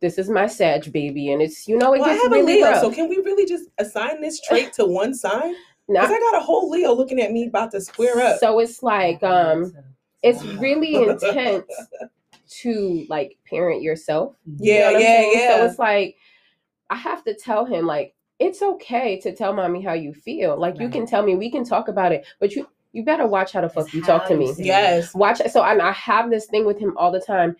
this is my Sag baby, and it's you know it
Well, I
gets
have a
really
Leo,
rough.
so can we really just assign this trait to one sign? Because I got a whole Leo looking at me about to square up.
So it's like um it's really intense to like parent yourself. You know
Yeah,
what I'm
yeah.
So it's like I have to tell him like it's okay to tell mommy how you feel. Like you can tell me, we can talk about it, but you you better watch how the fuck
It's
you talk to me.
yes.
Watch so I, I have this thing with him all the time.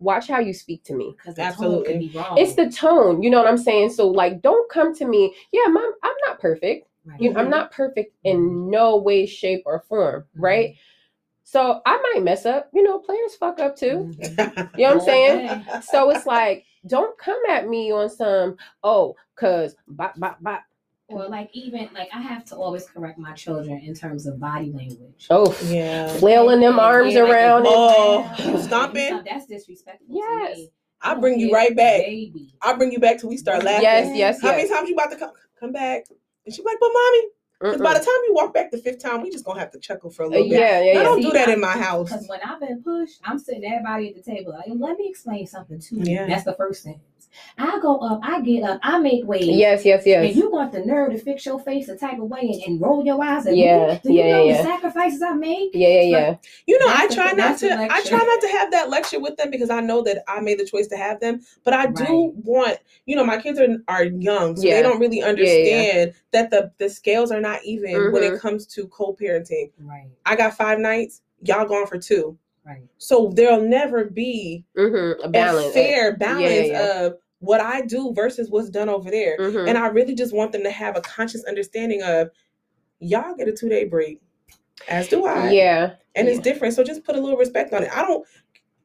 Watch how you speak to me.
Because
Absolutely.
be wrong.
It's the tone, you know what I'm saying? So like don't come to me, yeah, mom, I'm not perfect.
Right.
You I'm not perfect in no way, shape, or form, right? So I might mess up, you know, players fuck up too.
Mhm.
You know what I'm saying? So it's like, don't come at me on some, oh, cause bop, bop, bop.
Or like even like I have to always correct my children in terms of body language.
Oh,
yeah.
flailing them
Yeah,
arms
yeah, like,
around.
Oh,
wow, oh,
you stomping?
That's disrespectful.
Yes.
To me.
I'll bring you
care
right back.
Baby.
I'll bring you back till we start laughing.
yes, yes,
How many
yes.
times you about to come come back? And she's like, but mommy, because by the time you walk back the fifth time, we just gonna have to chuckle for a little bit.
yeah, yeah,
I
yeah.
don't
See,
do that
I-
in my house.
Because when I've been pushed, I'm sitting everybody at the table. Like, let me explain something to you.
Yeah.
That's the first thing. I go up, I get up, I make waves.
Yes, yes, yes.
And
yes.
you want the nerve to fix your face a type of way and, and roll your eyes at
Yeah,
me? Do you
yeah,
know
yeah,
the sacrifices I make?
Yeah, yeah, yeah.
You know,
That's
I
a-
try not to. I try not to have that lecture with them because I know that I made the choice to have them. But I do want, you know, my kids are are young, so
Yeah.
they don't really
yeah.
understand that the the scales are not even when
Mhm.
it comes to co-parenting.
Right,
I got five nights, y'all gone for two,
right.
so there'll never be
Mm-hmm. A balance.
a fair balance
yeah.
of what I do versus what's done over there.
Mhm.
And I really just want them to have a conscious understanding of y'all get a two day break, as do I.
yeah.
And it's different. So just put a little respect on it. I don't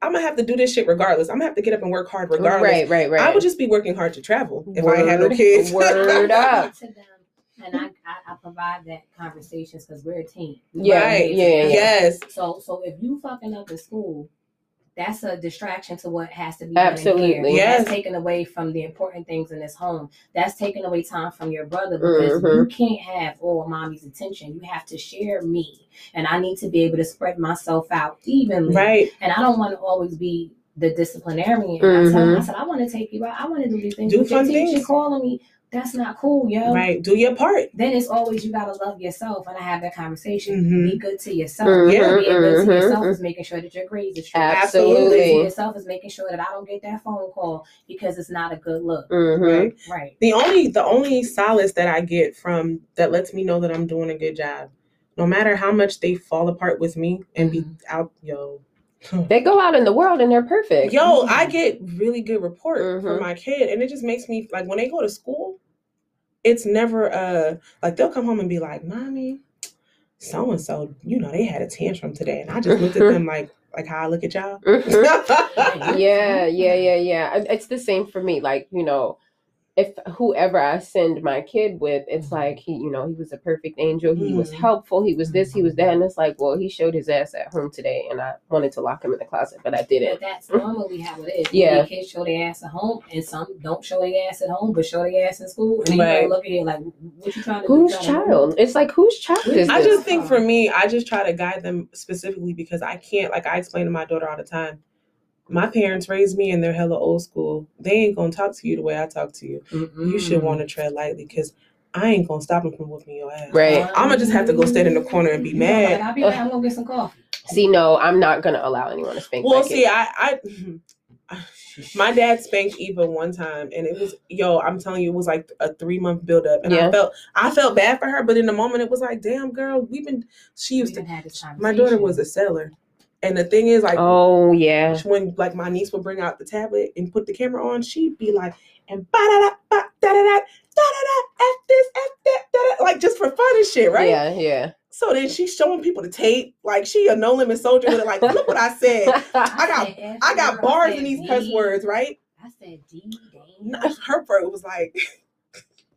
I'm gonna have to do this shit regardless. I'm gonna have to get up and work hard regardless.
Right, right, right.
I would just be working hard to travel if I ain't had no
Word-
kids.
word up.
To them, and I, I, I provide that conversations because we're a team.
Yeah,
right.
yeah, yeah.
Yes.
So so if you fucking up in school, that's a distraction to what has to be done in
Absolutely.
here.
Yes.
That's taken away from the important things in this home. That's taking away time from your brother because
Mhm.
you can't have all mommy's attention. You have to share me. And I need to be able to spread myself out evenly.
Right.
And I don't want to always be the disciplinarian. I tell them, I
Mhm.
said, I want to take you out. I want to do these things.
Do
But your
fun
teacher
things.
calling me. That's not cool, yo.
Right. Do your part.
Then it's always you gotta love yourself, and I have that conversation.
Mhm.
Be good to yourself.
Mhm,
Yeah.
Being good to
mhm,
yourself is making sure that your grades are straight.
Absolutely.
Being good to yourself is making sure that I don't get that phone call because it's not a good look.
Mm-hmm.
Right.
Right.
The only the only solace that I get from that lets me know that I'm doing a good job, no matter how much they fall apart with me and be
Mhm.
out, yo.
They go out in the world and they're perfect.
Yo, I get really good report from
Mhm.
my kid, and it just makes me like when they go to school, it's never uh like they'll come home and be like, "Mommy, so and so, you know, they had a tantrum today," and I just looked at them like, like how I look at y'all.
Mhm. yeah, yeah, yeah, yeah. It's the same for me. Like, you know, if whoever I send my kid with, it's like he, you know, he was a perfect angel. He was
Mhm.
helpful. He was this, he was that. And it's like, well, he showed his ass at home today and I wanted to lock him in the closet, but I didn't.
that's normally how it is.
Yeah.
Yeah. Kids show their ass at home, and some don't show their ass at home, but show their ass in school. And then
Right.
you look at it like, what you trying to?
Whose
Trying to-
child? It's like, whose child is this?
I
this?
just think for me, I just try to guide them specifically because I can't, like I explain to my daughter all the time. My parents raised me and they're hella old school. They ain't gonna talk to you the way I talk to you. You should want to tread lightly because I ain't gonna stop them from whooping your ass.
Right.
I'ma just have to go stand in the corner and be
You know,
mad.
Like, I'll be like, I'm gonna get some coffee.
See, no, I'm not gonna allow anyone to spank
Well,
my
see,
kid.
I, I, my dad spanked Eva one time, and it was yo. I'm telling you, it was like a three month build up, and
Yeah.
I felt, I felt bad for her, but in the moment, it was like, damn, girl, we've been. She
We
used to.
done had this
My daughter was a seller, and the thing is, like,
oh yeah.
when like my niece would bring out the tablet and put the camera on, she'd be like, and ba da da ba da da da da da da f this f that da da like just for fun and shit, right?
Yeah, yeah.
So then she's showing people the tape, like she a no limit soldier with it. Like, look what I said. I got-
said F
I got bars in these cuss words, right?
I said D, damn.
Her word was like,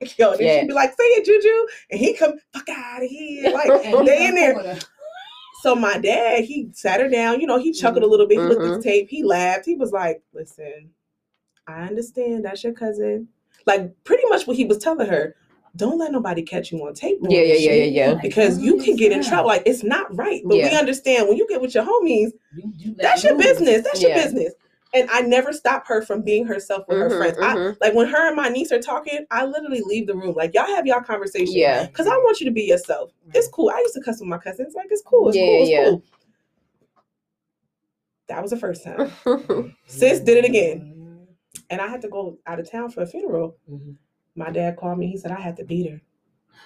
yo, then
Yeah.
she'd be like, say it, Juju, and he come fuck out of here, like
And he
they in there.
Recorded.
So my dad, he sat her down, you know, he chuckled a little bit, he looked at the mm-hmm. tape, he laughed, he was like, listen, I understand that's your cousin. Like pretty much what he was telling her, don't let nobody catch you on tape.
Yeah, yeah, yeah, yeah, yeah.
Because you can get in trouble. Like it's not right. But we understand when you get with your homies,
You- you
that's your business. That's your business. And I never stop her from being herself with her
Mhm,
friends. I,
mhm.
like when her and my niece are talking, I literally leave the room. Like y'all have y'all conversation.
Yeah.
Cause I want you to be yourself. It's cool. I used to cuss with my cousins. Like it's cool. It's
Yeah,
cool. It's
yeah.
cool. That was the first time. Sis did it again. And I had to go out of town for a funeral.
Mhm.
My dad called me. He said I had to beat her.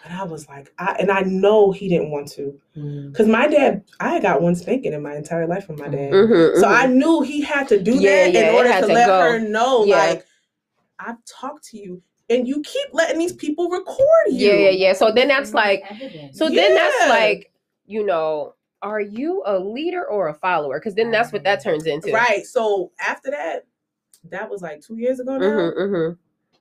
And I was like, I and I know he didn't want to.
Mhm.
Cause my dad, I got one spanking in my entire life from my dad.
Mhm,
So
mhm.
I knew he had to do
Yeah,
that
yeah,
in order to
to
let
go.
her know,
Yeah.
like, I've talked to you and you keep letting these people record you.
yeah, yeah, yeah. So then that's like,
Evidence.
so then that's like, you know, are you a leader or a follower? Because then that's what that turns into.
Right. So after that, that was like two years ago now.
Mm-hmm, mm-hmm.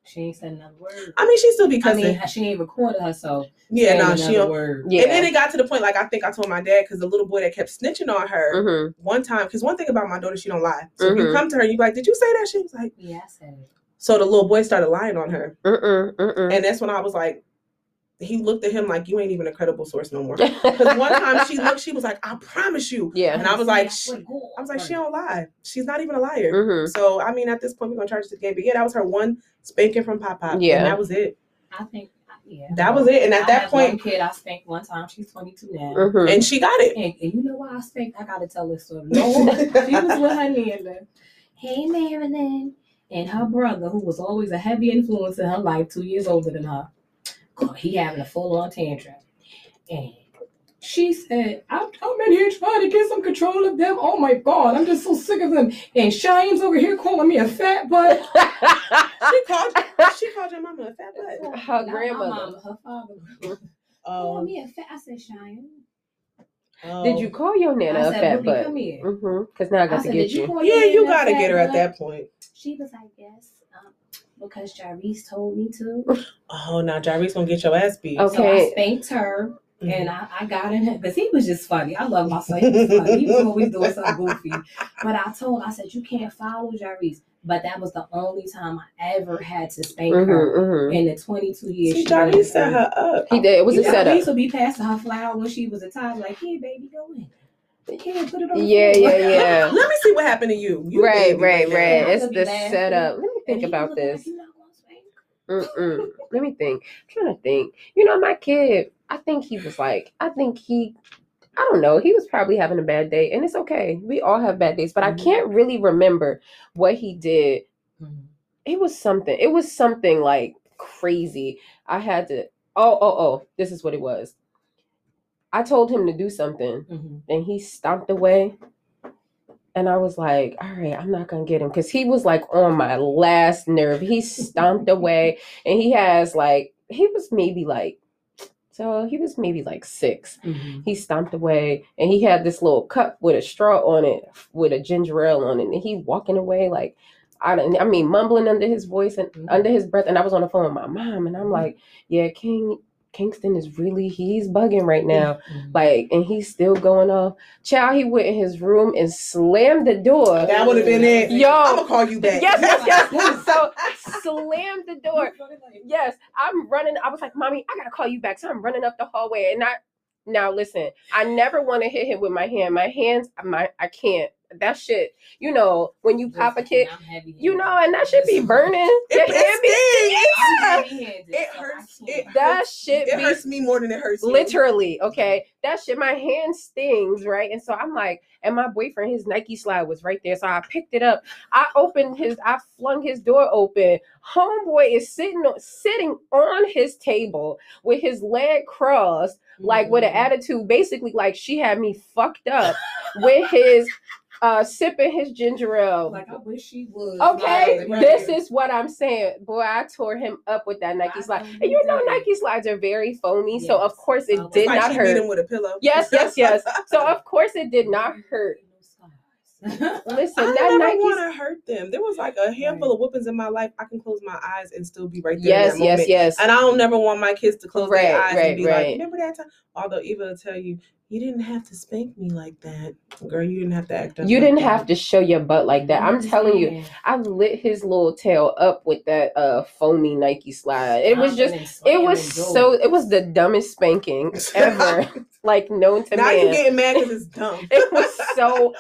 She ain't said another word.
I mean, she still be
I mean, she ain't recorded herself.
yeah, no,
another
she don't.
word.
Yeah.
And then it got to the point, like I think I told my dad, because the little boy that kept snitching on her
Mm-hmm.
one time, because one thing about my daughter, she don't lie. So if you come to her, and you be like, "Did you say that?" She was like,
Yeah, I said it.
so the little boy started lying on her,
Mm-mm, mm-mm.
and that's when I was like, he looked at him like, "You ain't even a credible source no more." Because one time she looked, she was like, "I promise you,"
yeah.
and I was like,
See, I swear to
I was like, "She don't lie. She's not even a liar."
Mm-hmm.
So I mean, at this point, we're gonna charge her to the game. But yeah, that was her one spanking from Pop Pop.
Yeah.
and that was it.
I think, yeah.
That was it. And at
I
that
one
point,
kid I spanked one time. She's 22 now.
Mm-hmm.
and she got it.
And, and you know why I spanked? I gotta tell this story. No, she was with her neighbor. Hey Marilyn. And her brother, who was always a heavy influence in her life, two years older than her, oh, he having a full on tantrum. And she said, I'm, I'm in here trying to get some control of them. Oh my God, I'm just so sick of them. And Cheyenne's over here calling me a fat butt.
She called. She called your mama a fat butt.
Her
Not
grandmother.
mama, her father.
Oh,
Called me a fat. I said, Cheyenne.
Did you call your nana
I
a
said,
fat butt?
come here.
Mm-hmm. Because now I got
I
to
said,
get
did you
you.
call
Yeah, you gotta get her at that point.
She was like, yes, um, because Jarvis told me to.
Oh, now Jarvis gonna get your ass beat.
Okay.
So I spanked her
Mhm.
and I, I got in him because he was just funny. I love my son. He was funny. He was always doing something goofy. But I told I said, you can't follow Jarvis. But that was the only time I ever had to spank her
Mm-hmm, mm-hmm.
in the 22 years.
See,
she
Jarvis
was
set her up.
He did. It was a
Yeah,
setup.
Jarvis would be passing her flower when she was a child, like, here, baby, go in. Can't put it
Yeah,
floor."
yeah, yeah.
Let me see what happened to you. You
right,
baby
right,
now.
right. It's
could
the
laughing.
setup. Let me think about this.
"You not gonna spank
Mm-mm. Let me think. I'm trying to think. You know, my kid, I think he was like, I think he, I don't know, he was probably having a bad day, and it's okay. We all have bad days, but
Mhm.
I can't really remember what he did. It was something. It was something like crazy. I had to. Oh, oh, oh. This is what it was. I told him to do something,
Mhm.
and he stomped away. And I was like, all right, I'm not gonna get him because he was like on my last nerve. He stomped away and he has like he was maybe like So he was maybe like 6
Mm-hmm.
He stomped away and he had this little cup with a straw on it with a ginger ale on it. And he walking away like, I, don't- I mean, mumbling under his voice and
Mhm.
under his breath. And I was on the phone with my mom and I'm like, yeah, King Kingston is really, he's bugging right now. Mm-hmm. Like, and he's still going off. Child, he went in his room and slammed the door.
That would have been it.
Yo.
I'm gonna call you back.
Yes, yes, yes. So slammed the door. Yes, I'm running. I was like, Mommy, I gotta call you back. So I'm running up the hallway. And I now listen, I never want to hit him with my hand. My hands, my I can't. That shit, you know, when you pop a kid, you know, and that should be burning. Your
It,
hand be- Yeah.
It hurts. It
That shit
It
be
hurts me more than it hurts you.
literally okay that shit my hand stings right and so i'm like and my boyfriend his nike slide was right there so i picked it up i opened his i flung his door open homeboy is sitting on sitting on his table with his leg crossed like with an
Mm-hmm.
attitude basically like she had me fucked up with his uh sipping his ginger ale
Like I wish she would.
Okay, this
right.
is what I'm saying. Boy, I tore him up with that Nike
I
slide. And you know. Nike slides are very foamy, so of course it
Oh,
did
like
not hurt.
him with a pillow.
Yes, yes, yes. So of course it did not hurt. Listen,
I
that
never want to hurt them. There was like a handful of whoopings in my life. I can close my eyes and still be right there.
Yes, yes, yes.
And I don't never want my kids to close
Right,
their eyes
right,
and be
right.
like, "Remember that time?" Although Eva will tell you, "You didn't have to spank me like that, girl. You didn't have to act up."
You
like
didn't
that."
have to show your butt like that. I'm telling you, I lit his little tail up with that uh foamy Nike slide. It was just it was so it was the dumbest spanking ever like known to
now you
man.
getting mad because it's dumb.
It was so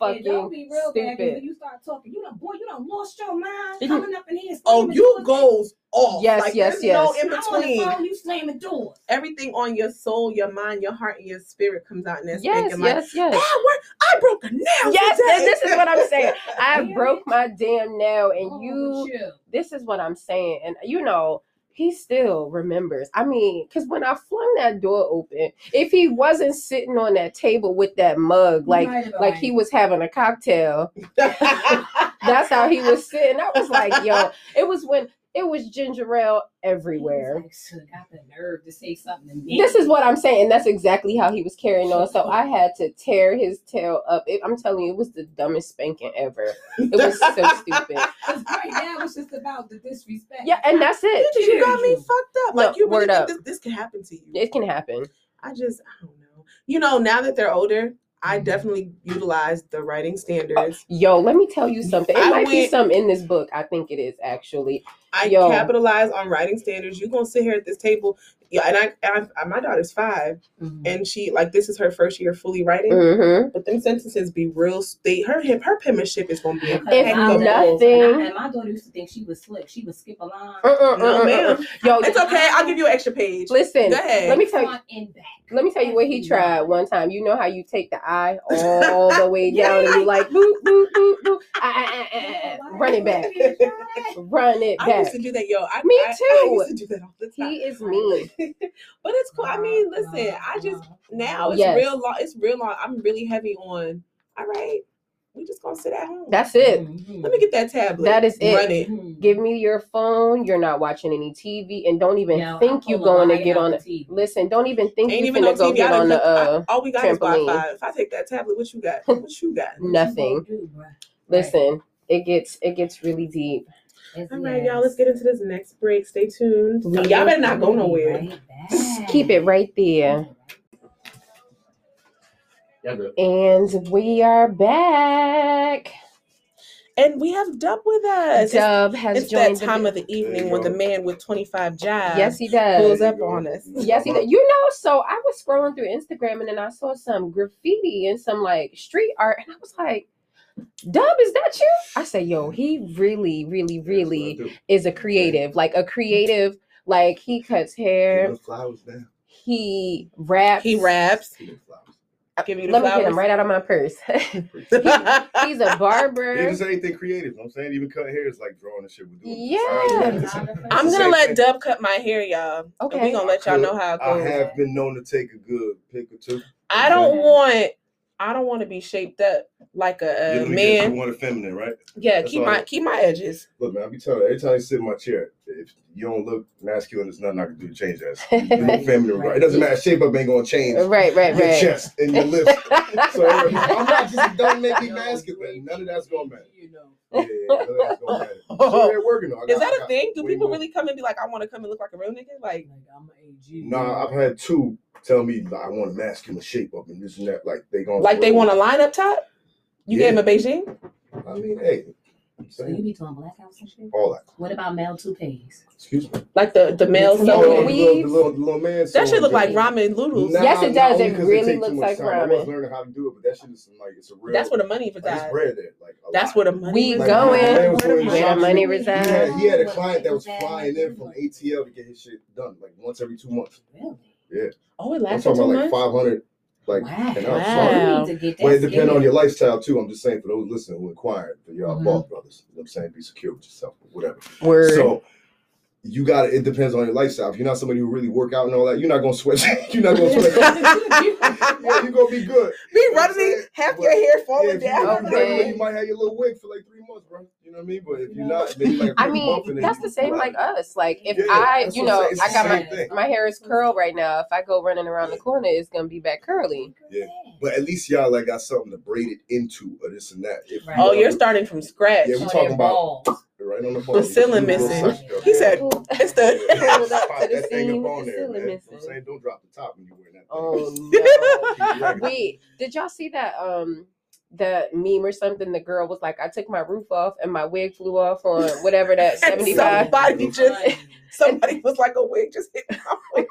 Yeah,
fucking
don't be real bad 'cause
stupid.
when you start talking, you done boy, you done lost your mind.
Mhm.
Coming up in here.
oh,
slamming
you goes off.
Yes,
like,
yes,
there's No
yes.
in
I'm on the
between.
phone, you slamming doors.
Everything on your soul, your mind, your heart, and your spirit comes out in that
Yes,
spanking. Like,
yes, yes.
ah, what? I broke a nail.
Yes,
today.
and this is what I'm saying. I broke my damn nail, and
Oh,
you.
chill.
This is what I'm saying, and you know he still remembers. I mean, because when I flung that door open, if he wasn't sitting on that table with that mug, like like he was having a cocktail, that's how he was sitting. I was like, yo, it was when it was ginger ale everywhere.
Like, got the nerve to say something to me.
This is what I'm saying. and That's exactly how he was carrying on. So I had to tear his tail up. It, I'm telling you, it was the dumbest spanking ever. It was so stupid.
'Cause right now it's just about the disrespect.
Yeah, and that's it.
you got me fucked up. Like
No,
you really
word
think
up.
this, this can happen to you?
It can happen.
I just I don't know. You know, now that they're older, I
Mm-hmm.
definitely utilize the writing standards.
Yo, let me tell you something. It
I
might be
went-
some in this book. I think it is actually.
I
Yo.
capitalize on writing standards. You're gonna sit here at this table. Yeah, and I, and I my daughter's five,
Mhm.
and she like this is her first year fully writing.
Mm-hmm.
But them sentences be real. They her hip her penmanship is gonna be
Because
If
I was-
nothing-
and, I, and my daughter used to think she was slick. She would skip a line.
No, ma'am.
Yo,
It's okay. I'll give you an extra page.
listen.
Go ahead.
Let me tell you.
Front back.
Let me tell you what he tried one time. You know how you take the eye all the way down and you like boop boop boop boop, ah, ah, ah, ah, ah, run it back, run it back.
Used to do that, yo. I,
Me
I- I
too.
used to do that all the time.
He is mean.
but it's cool. I mean, listen, I just now it's
Yes.
real long. It's real long. I'm really heavy on. All right, we just gonna sit at home.
That's it.
Let me get that tablet.
That is it.
Run it.
Mm-hmm.
Give me your phone. You're not watching any TV, and don't even think you're going to get on it. Listen, don't even think
Ain't
you
even
finna
no
go
TV.
get on the
cook-
uh.
I- all we got is
trampoline.
Wi-Fi. If I take that tablet, what you got? What you got?
Nothing. Listen, it gets it gets really deep.
All right, y'all. Let's get into this next break. Stay tuned. Y'all better not go nowhere.
Keep it right there. And we are back.
And we have Dub with us.
Dub has
it's that time
the
of the evening
There
when the man with 25 jobs
Yes, he does.
pulls up on us.
Yes, he does. You know, so I was scrolling through Instagram and then I saw some graffiti and some like street art, and I was like, Dub, is that you? I say, yo, he really, really, really is a creative. Like a creative, like he cuts hair,
Give flowers down.
he raps.
He raps.
Give them flowers.
Uh, Give you the
Let me get him right out of my purse. He's a barber.
Yeah, just anything creative. You know I'm saying even cut hair is like drawing and shit. We're doing.
Yeah.
It's
I'm gonna let
thing.
Dub cut my hair, y'all. And
Okay.
we gonna let y'all know how it goes.
I have been known to take a good pick or two.
I don't want I don't want to be shaped up like a, a
know, you get-
man.
You want a feminine, right?
Yeah,
That's
keep my
right.
keep my edges.
Look, man, I be telling you, every time you sit in my chair, if you don't look masculine, there's nothing I can do to change that. You feminine, right? It doesn't matter. Shape up ain't gonna change
right, right, right.
your
right.
chest and your lips. So I'm not just don't make me masculine. None of that's gonna matter.
You know.
Yeah, yeah, none of that's gonna matter. So they're working on.
Is that a thing? Do people really come and be like, I want to come and look like a real nigga? Like,
Like I'm an AG.
Nah, I've had two tell me like, I want a masculine shape up and this and that. Like they gonna
like they want a line up top? You
Yeah.
gave him a Beijing?
I mean, hey, I'm
So you
saying
be doing black house and shit?
all that.
What about male toupees?
Excuse me.
Like the the male
Oh,
No,
Oh,
sewing?
the, little,
weaves.
the, little, the little man.
That
sewing
should look like ramen noodles.
Nah,
Yes, it does. It really
take
looks like
time. I was
ramen.
learning how to do it, but that shit is like it's a real.
That's where the money
like,
resides.
it's bread there. Like a
That's
lot.
where the money
We
resides.
going.
Man
Where
doing
the
Where the money
He
resides.
had, he had a client that was flying in from ATL to get his shit done like once every two months.
Really? Yeah.
Oh, it
I'm
lasts for
talking
two
about like
months?
500. Like,
wow.
and I was
Wow.
sorry.
You need to get that
Well, it depends on your lifestyle too. I'm just saying for those listening who inquired, for y'all
Mhm.
boss brothers. You know what I'm saying? Be secure with yourself, whatever.
Word.
So you got to It depends on your lifestyle. If you're not somebody who really work out and all that, you're not gonna sweat. you're not gonna sweat. yeah, you're gonna be good.
Be
You know
running, half
But-
your hair falling
if you,
down.
if you regular,
Okay.
you might have your little wig for like three months, bro. You know what I mean? But if you're
Yeah.
not, maybe like a
I mean,
and
that's the same like us. Like if
Yeah,
I, you know, I got my
thing.
my hair is curled right now. If I go running around the corner, it's gonna be back curly.
Yeah. But at least y'all like got something to braid it into or this and that. If
Right.
Oh,
you
you're starting from scratch.
Yeah, we
So
talking about-
balls.
Right on the
The ceiling missing. He said, it's the.
Pull it up
Pop
to the
thing up on
the
there,
ceiling
man. You know what I'm
missing.
saying? Don't drop the top when you wear that. thing.
Oh
Keep
no! Wait, did y'all see that? Um, the meme or something. The girl was like, "I took my roof off and my wig flew off on whatever that seventy five.
Somebody just, somebody was like, a wig just hit my wig.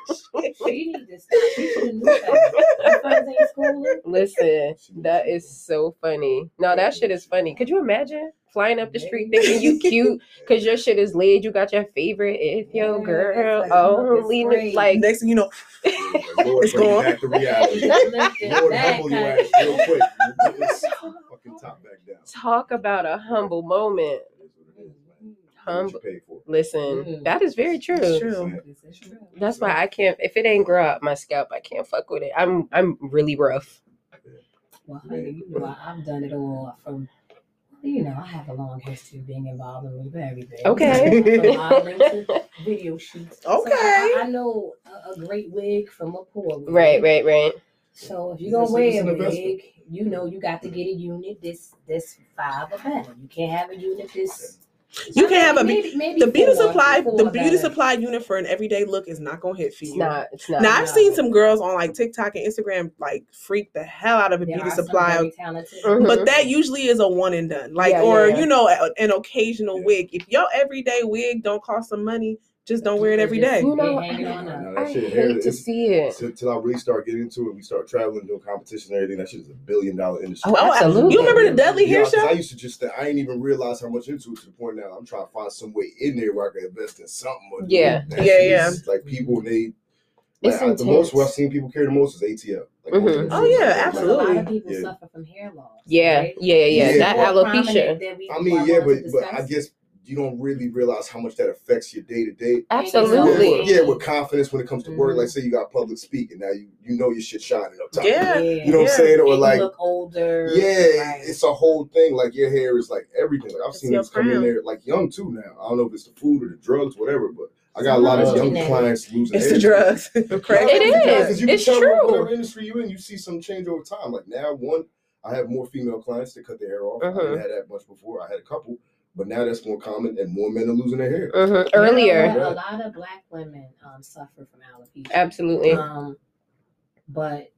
She need to stop. She should have knew that. Her friends ain't schooling.
Listen, that is so funny. No, that shit is funny. Could you imagine flying up the street thinking you cute because your shit is laid? You got your favorite if yo
Yeah,
girl
it's like, look, it's
only
great.
like
Next thing you know,
Lord,
It's
bring
gone.
back to reality. Lord, humble your ass real quick. You put this fucking top back down.
talk about a humble moment.
It is what it is, man. What
Humble.
you.
Listen,
Mm.
that is very true.
It's true.
This true.
That's why I can't. If it ain't grow up my scalp, I can't fuck with it. I'm I'm really rough.
Well, honey, you know, I, I've done it all from, you know, I have a long history of being involved in everything.
Okay.
From modeling to video shoots. So
Okay.
I, I know a, a great wig from a poor wig.
Right, right, right.
So if you're
It's-
gonna wear a wig, you know you got to get a unit this this five or better. You can't have a unit this.
You can have a
maybe, maybe
the beauty
four,
supply,
four
the beauty supply unit for an everyday look is not gonna hit for
It's
you.
not. It's not.
Now I've
No.
seen some girls on like TikTok and Instagram like freak the hell out of a
There
beauty supply, but mm-hmm. that usually is a one and done. Like
Yeah,
or
yeah, yeah.
you know a- an occasional wig. If your everyday wig don't cost some money, just don't wear it every day.
You know,
hang it on
I,
up.
No, that
I
shit
hate to see it.
Till, till I really start getting into it, we start traveling, doing competition and everything. That shit is a billion dollar industry.
Oh,
Oh,
absolutely.
You remember the Dudley hair
Yeah, 'cause I
show?
used to just, I ain't even realize how much into it to the point now. I'm trying to find some way in there where I can invest in something. But
Yeah.
that
Yeah,
shit
yeah.
Like people, they,
It's
like, the most
intense.
where I've seen people carry the most is ATL. Like,
Mhm.
most of them
Oh,
shows
yeah,
like that.
A
absolutely.
lot of people
Yeah.
suffer from hair loss.
Yeah,
right?
yeah, yeah, yeah.
Yeah.
That alopecia.
prominent than we-
I mean, yeah, but but I guess you don't really realize how much that affects your day to day.
Absolutely.
Yeah, with confidence when it comes to work.
Mhm.
Like, say you got public speaking, now you you know your shit shining up top.
Yeah.
You know what I'm saying? Or
And you
like,
look older.
yeah,
right.
it's a whole thing. Like your hair is like everything. Like I've
It's
seen
your
come in there like young too now. I don't know if it's the food or the drugs, whatever, but I got a lot of young
genetic.
clients losing
It's
hair.
the drugs. Crazy.
It is.
Because you can
It's
tell
true.
Whatever industry you in, you see some change over time. Like now, one, I have more female clients that cut their hair off. I
Mhm.
didn't have that much before. I had a couple, but now that's more common, and more men are losing their hair.
hmm
You know
Earlier,
what? A lot of black women um, suffer from alopecia.
absolutely.
Um, but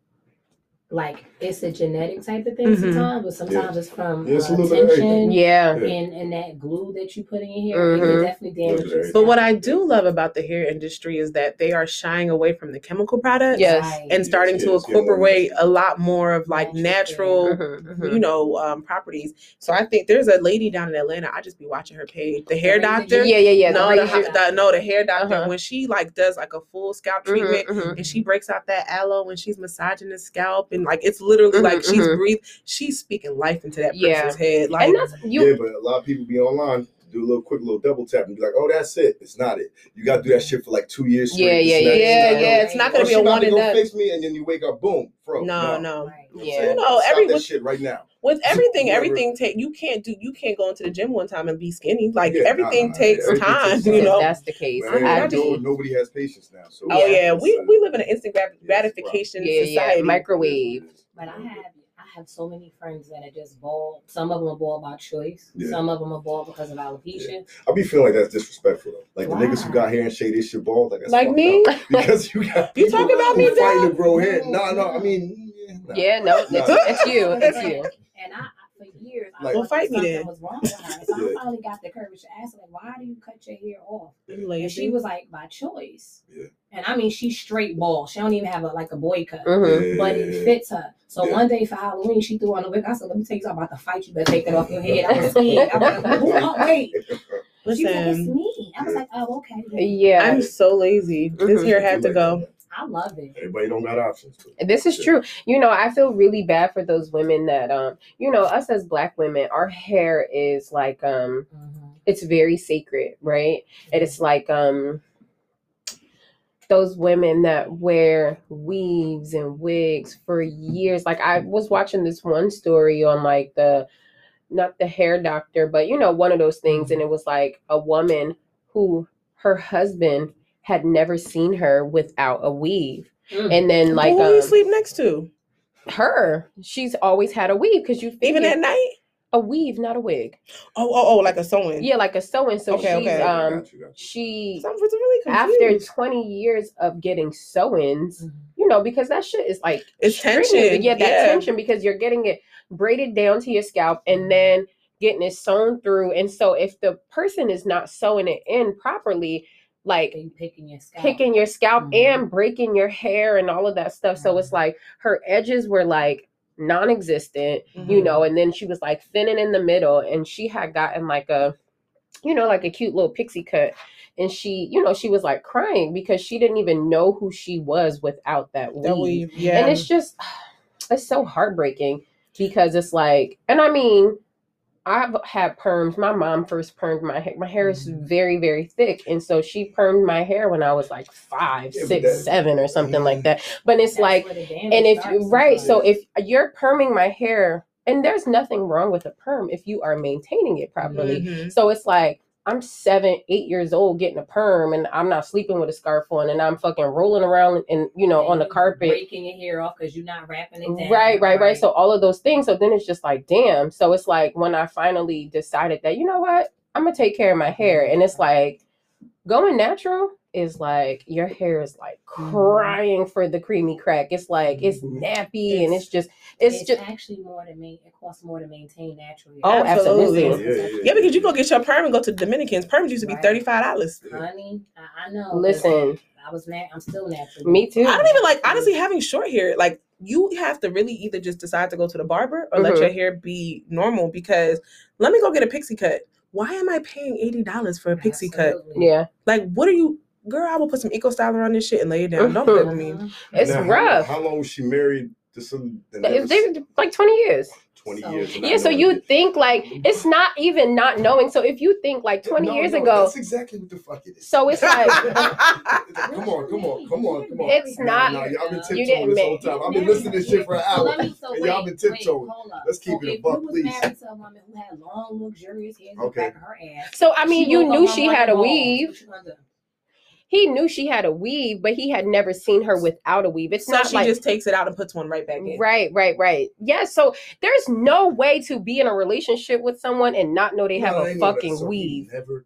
like it's a genetic type of thing
Mhm.
sometimes, but sometimes it's from
Yeah, it's
uh,
little bit of
tension
Yeah.
and, and that glue that you put in your hair. It can definitely
Little
damage your
of
But
scalp.
what I do love about the hair industry is that they are shying away from the chemical products
Yes.
Right.
and starting to
Yes,
incorporate
natural.
a lot more of like
Natural
natural,
Mhm, mhm.
you know, um, properties. So I think there's a lady down in Atlanta. I just be watching her page. The hair doctor.
Yeah, yeah, yeah.
no,
the
the, the- no, the hair doctor.
Uh-huh.
When she like does like a full scalp
Mhm,
treatment and she breaks out that aloe when she's massaging the scalp and like it's literally
Mhm,
like she's
mhm.
breathing, she's speaking life into that
Yeah.
person's head. Like
and that's you.
yeah, but a lot of people be online do a little quick little double tap and be like, oh, that's it. It's not it. You got to do that shit for like two years. straight.
Yeah, yeah, yeah,
it's
yeah,
not-
yeah. It's not gonna
Oh,
be
she
a
about
one
to
and
go
done.
fix me, and then you wake up, boom, bro.
No, no.
Right.
You know
Yeah.
saying?
No,
Stop
every-
that shit right now.
With everything, everything take you can't do. You can't go into the gym one time and be skinny. Like
Yeah,
everything
nah, nah.
takes
Everything
time. You know.
that's the case.
Man,
I
I
no- nobody has patience now. So
Oh yeah, we we live in an instant gratification
Yeah, yeah.
society.
Microwave.
But I have I have so many friends that are just bald. Some of them are bald by choice.
Yeah.
Some of them are bald because of alopecia.
I be feeling like that's disrespectful though. Like the niggas who got hair and shade this shit bald, like that's
Like me?
because you got
You
people
talking about me,
fighting
Dad?
to grow hair. No, no, I mean, yeah, nah.
Yeah, no, it's, it's you. It's you.
And I, I for years, I
Like-
thought
Well, fight me
something
then.
was wrong with her. So
Yeah.
I finally got the courage to ask her, like, why do you cut your hair off?
You
And she was like, by choice.
Yeah.
And I mean, she's straight bald. She don't even have a like a boy cut.
Mhm.
But it fits her. So
Yeah.
one day for Halloween, she threw on the wig. I said, "Let me tell you something I'm about to fight you. Better take it off your head." I was scared. I was like, "Oh, wait." She was like, "It's
Listen,
me." I was like, "Oh, okay."
Yeah,
I'm so lazy. This
Mhm.
hair had to go.
I love it.
Everybody don't got options. too.
this is true. You know, I feel really bad for those women that, um, you know, us as Black women, our hair is like, um,
Mhm.
it's very sacred, right? And it's like, um, those women that wear weaves and wigs for years. Like I was watching this one story on like the not the hair doctor, but you know, one of those things, and it was like a woman who her husband had never seen her without a weave.
Mm.
And then like
Who you
um,
sleep next to?
her, she's always had a weave because you
Even at night?
a weave, not a wig.
Oh, oh, oh, like a sewing.
Yeah, like a sewing. So
Okay,
she's
okay.
um
Got you, got you.
she
really
after 20 years of getting sewings,
Mhm.
you know, because that shit is like
It's
extremely-
tension,
Yeah, that
yeah.
tension because you're getting it braided down to your scalp and then getting it sewn through. And so if the person is not sewing it in properly, like
You picking your scalp.
picking your scalp
Mhm.
and breaking your hair and all of that stuff. So it's
Mhm.
like her edges were like non-existent, you
Mhm.
know, and then she was like thinning in the middle and she had gotten like a you know, like a cute little pixie cut. And she, you know, she was like crying because she didn't even know who she was without that weave.
That weave, yeah.
And it's just it's so heartbreaking because it's like and I mean I've had perms. My mom first permed my hair. My hair is
Mm-hmm.
very, very thick. And so she permed my hair when I was like five,
Yeah,
six,
that-
seven, or something like that. But it's
That's
like
where the damage
and if you right, so if you're perming my hair, and there's nothing wrong with a perm if you are maintaining it properly.
Mhm.
So it's like I'm seven, eight years old getting a perm, and I'm not sleeping with a scarf on, and I'm fucking rolling around and you know on the carpet.
breaking your hair off because you're not wrapping it down.
Right, right, right. So all of those things. So then it's just like, damn. So it's like when I finally decided that, you know what, I'm gonna take care of my hair, mm-hmm. and it's like going natural is like your hair is like
Mhm.
crying for the creamy crack. It's like it's
Mhm.
nappy and
It's-
it's just it's,
it's,
just
actually more to main. It costs more to maintain naturally.
Oh, absolutely.
Yeah, yeah, yeah.
Yeah, because you go get your perm and go to the Dominicans. Perms used to be
Right.
thirty five dollars.
honey, I, I know. 'cause
listen.
I was nat- I'm still natural.
Me too.
I don't even like honestly having short hair. Like you have to really either just decide to go to the barber or let
Mhm.
your hair be normal. Because let me go get a pixie cut. Why am I paying eighty dollars for a pixie cut?
Yeah,
Like, what are you, girl? I will put some eco styler on this shit and lay it down. Don't play with me.
It's
Now,
rough.
How, long was she married to some? that never
It's they- like twenty years.
Twenty
So-
years.
Yeah, so you
it.
think like it's not even not knowing. So if you think like twenty
No,
years
no,
ago,
That's exactly what the fuck it is.
so it's like
come on, come on, come on, come on.
It's
Nah,
not-
Nah, y'all been tiptoeing
didn't
this whole time. I've been listening to this shit for an hour.
me- so
and
wait,
y'all been tiptoeing.
hold.
Let's keep
So
it a buck, please.
married to a woman who had long, luxurious hair
Okay.
back of her ass.
so I mean
she
you knew she had a weave.
What you gonna do?
He knew she had a weave, but he had never seen her without a weave. It's
so
not
she
like
just takes it out and puts one right back in.
Right, right, right. Yeah, so there's no way to be in a relationship with someone and not know they have
No,
a
I know
fucking weave.
Never.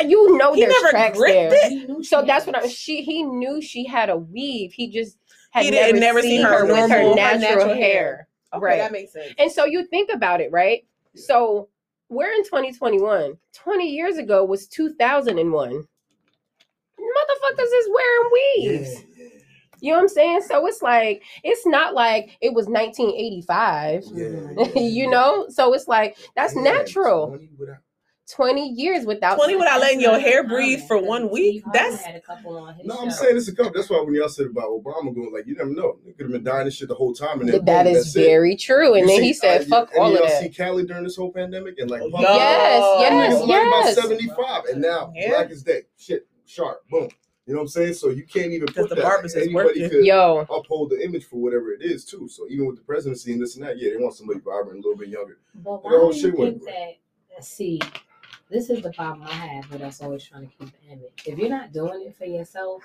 You know
He
there's
never
tracks
gripped
there.
it.
He knew she
So that's what I she he knew she had a weave. He just had
He
never,
didn't- never
seen,
seen
her,
her
with her
normal, her
natural,
natural
hair.
hair. Okay,
Right.
that makes sense.
And so you think about it, right?
Yeah.
So we're in 2021. 20 years ago was 2001. Motherfuckers is wearing weaves.
Yeah, yeah,
You know what I'm saying? So it's like it's not like it was 1985.
yeah, yeah,
you
yeah.
know? So it's like that's
Yeah,
natural.
20 without-
20 years without
20 without letting your hair breathe for one week.
Harvey
That's
had a couple on his
No,
show.
I'm saying it's a couple. That's why when y'all said about Obama going, like, you never know. He could have been dying this shit the whole time. And then
that
boom,
is
that's it.
very true. And
You
then
see-
he said,
uh,
fuck
and
all of
y'all
that.
see Cali during this whole pandemic and like,
Yo.
pump-
Yes,
Oh,
yes,
Niggas about 75 and now
Yeah.
black as day. Shit, sharp, boom. You know what I'm saying? So you can't even put
the
that.
barbers is
Anybody
working.
could
Yo,
uphold the image for whatever it is too. So even with the presidency and this and that, yeah, they want somebody vibrant, a little bit younger.
But
The
why
whole
do you
shit went
think that? See, this is the problem I have with us always trying to keep an image. If you're not doing it for yourself,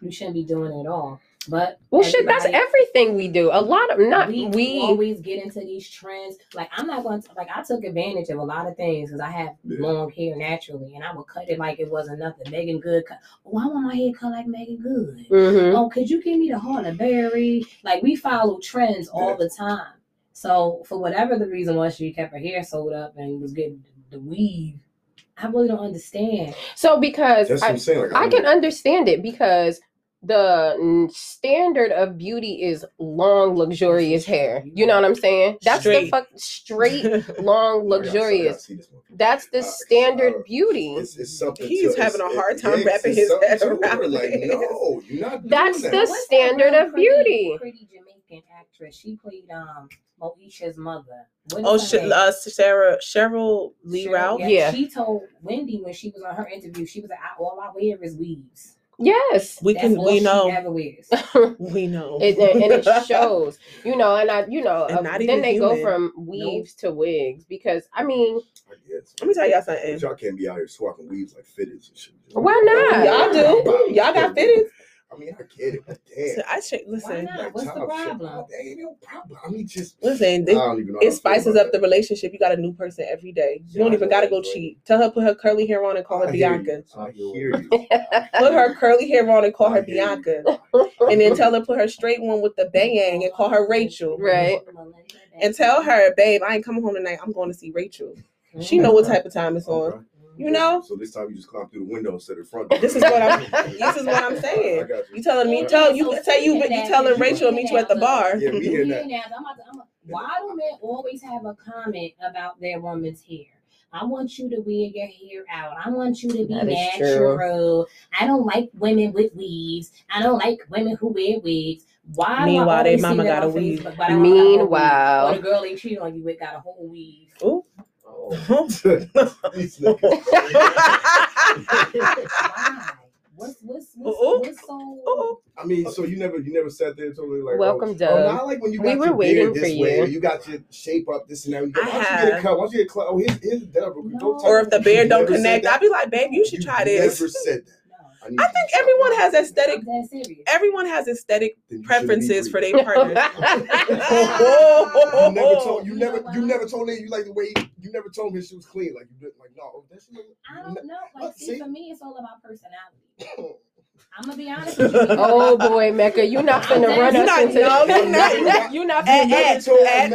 you shouldn't be doing it at all. But
well, shit, that's everything we do. A lot of not
we,
we.
always get into these trends. Like I'm not going to like I took advantage of a lot of things because I have
Yeah.
long hair naturally, and I would cut it like it wasn't nothing. Meagan Good cut. Oh, I want my hair cut like Meagan Good.
Mhm.
Oh, could you give me the Halle Berry? Like we follow trends all
Yeah.
the time. So for whatever the reason was, she kept her hair sewed up and was getting the weave. I really don't understand.
So because
That's what
I,
I'm saying. Like,
I
don't-
can understand it because the standard of beauty is long, luxurious hair. You know what I'm saying? That's the fuck straight, long,
I gotta- I gotta
luxurious.
see this one.
That's the standard beauty.
It's, it's.
He's
to,
having a hard time
yeah,
wrapping his head around
it. Like, no, you're not doing
That's
that.
the
What's
standard
real
of
pretty-
beauty.
Pretty Jamaican actress. She played um Moesha's mother. What is
Oh,
her
shit,
name?
uh, Sarah, Sheryl Lee
Sheryl-
Ralph.
Yeah.
She told Wendy when she was on her interview, she was like, "All I wear is weaves.
Yes.
We can, we know, we know.
it, and it shows, you know, and I, you know, uh,
not
then
even
they go from weaves to wigs because I mean,
I.
Let me tell y'all
But
something.
Y'all can't be out here swapping weaves like fitteds and shit.
Why not?
Y'all do. Y'all got fitted.
I mean, I get it, but damn.
I should
Why
listen.
not? What's the
top shit,
problem?
There ain't no problem. I mean, just
Listen,
I don't even know.
it spices
about
up the relationship. You got a new person every day. You don't
Yeah,
even got to go
right?
cheat. Tell her put her curly hair on and call her
I hear
Bianca.
you. I hear you.
Put her curly hair on and call her
I hear.
Bianca. And then tell her put her straight one with the bang and call her Rachel.
Right.
And tell her, babe, I ain't coming home tonight. I'm going to see Rachel. She know what type of time it's oh, on.
Okay.
You know?
So this time you just climb through the window instead of front.
This is what I'm- This is what I'm
I
saying.
got
You telling me, tell you tell you, but you telling Rachel to meet you at the bar.
Yeah, me and that.
Why do men always have a comment about their woman's hair? I want you to wear your hair out. I want you to be
That is
natural. I don't like women with weaves. I don't like women who wear wigs. Why? do
Meanwhile, they mama got a
on
weave.
Facebook, I don't a?
Meanwhile.
the girl they cheated on you with got a whole weave.
Ooh.
Oh. These niggas.
Why? What's what's what's, what's so?
I mean, so you never, you never sat there and told me like,
Welcome,
oh,
Doug.
Oh, no, I like when you got
We were
your
waiting
beard
for
this way,
you.
or you got your shape up this and that. You go,
I
Why don't you get a
have.
cut? Why don't you get a cut? Oh, here's, here's Deborah.
No.
Don't
Or if the beard don't
You never said
connect. I'd be like, babe, you should try this.
Never said that.
No,
I think everyone has aesthetic.
I'm that serious.
Everyone has aesthetic
Then you shouldn't be
preferences for their partner.
You never told you
You
never you never told me you like the way you never told me she was clean. Like you did like no, that's not
I don't know. Like,
oh,
see,
see?
for me, it's all about personality. I'm gonna be honest with you.
oh boy, Mecca, you're not finna run
You
us
not-
into
no, you not.
you not
At,
finna
at,
never told
at, at,
you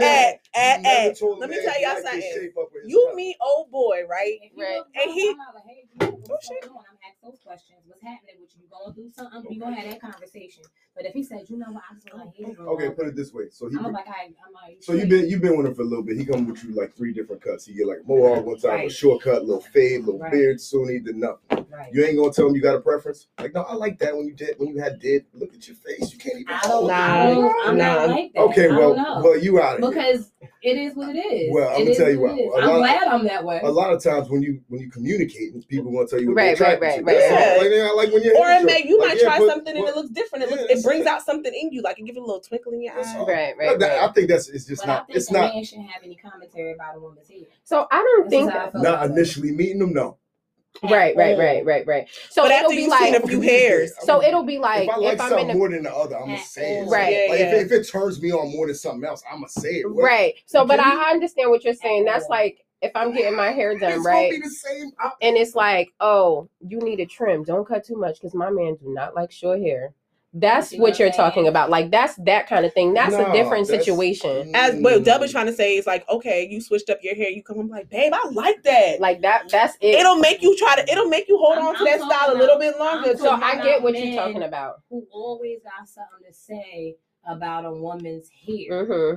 at,
never
at. Let me tell
you
y'all something.
shape up with his
You
cut.
meet old boy, right?
Right.
And he-
I'm like, hey, you know,
Oh, shit.
Going on? I'm asking those questions. What's happening with you? You going through something? We gonna have that conversation. But if he said, you know what, I just want to hear
Okay, put it this way. So he
I'm like, I, I'm like,
so you've been you've been with him for a little bit. He come with you like three different cuts. He get like a mohawk one time, a
Right.
short cut, little fade, little
Right.
beard, Sunni, then nothing.
right.
You ain't gonna tell him you got a preference. Like no, I like that when you did when you had did. Look at your face. You can't even.
I don't,
it.
I don't, I'm
Nah.
not like that.
Okay, well, well, you out of here.
because it is what it is.
Well, I'm
It
gonna tell you
what
what,
it is.
a
I'm
lot-
glad I'm that way.
a lot of times when you when you communicate, people gonna tell you what
Right,
they're
right,
attracted
right,
to.
Right.
all. Like, they not like when you're
Or it may you
Like,
might
yeah,
try
but-
something and it looks different. It
Yeah,
looks it brings out something in you, like it give you a little twinkle in your
That's
eye.
all.
Right, right,
That- I think that's it's just
but I
not.
think
It's
a
not
man shouldn't have any commentary about a woman's hair.
So I don't
This
think
how I
not
about it.
initially meeting them. No,
right, right,
right,
right, right, right. So
But
it'll
after
be
you've seen
like
a few hairs,
so it'll be like
if I like
if I'm
something
in a
more than the other, I'm gonna say it.
all.
Right.
Like
Yeah,
if, if it turns me on more than something else, I'm gonna say it. What-
right. So but I understand what you're saying. That's like if I'm getting my hair done,
It's
right?
be the same.
And it's like, oh, you need a trim. Don't cut too much because my man do not like short hair. That's
See
what
what
you're
I'm
talking about. Like that's that kind of thing. That's
Nah,
a different
that's-
situation.
As what
Mm.
Dub is trying to say is like, okay, you switched up your hair. You come home like, babe, I like that.
Like that. That's it.
it'll make you try to. It'll make you hold
I'm-
on to
I'm
that
talking
style a little bit longer.
So
So
I get what you're talking about.
Who always got something to say about a woman's hair.
hmm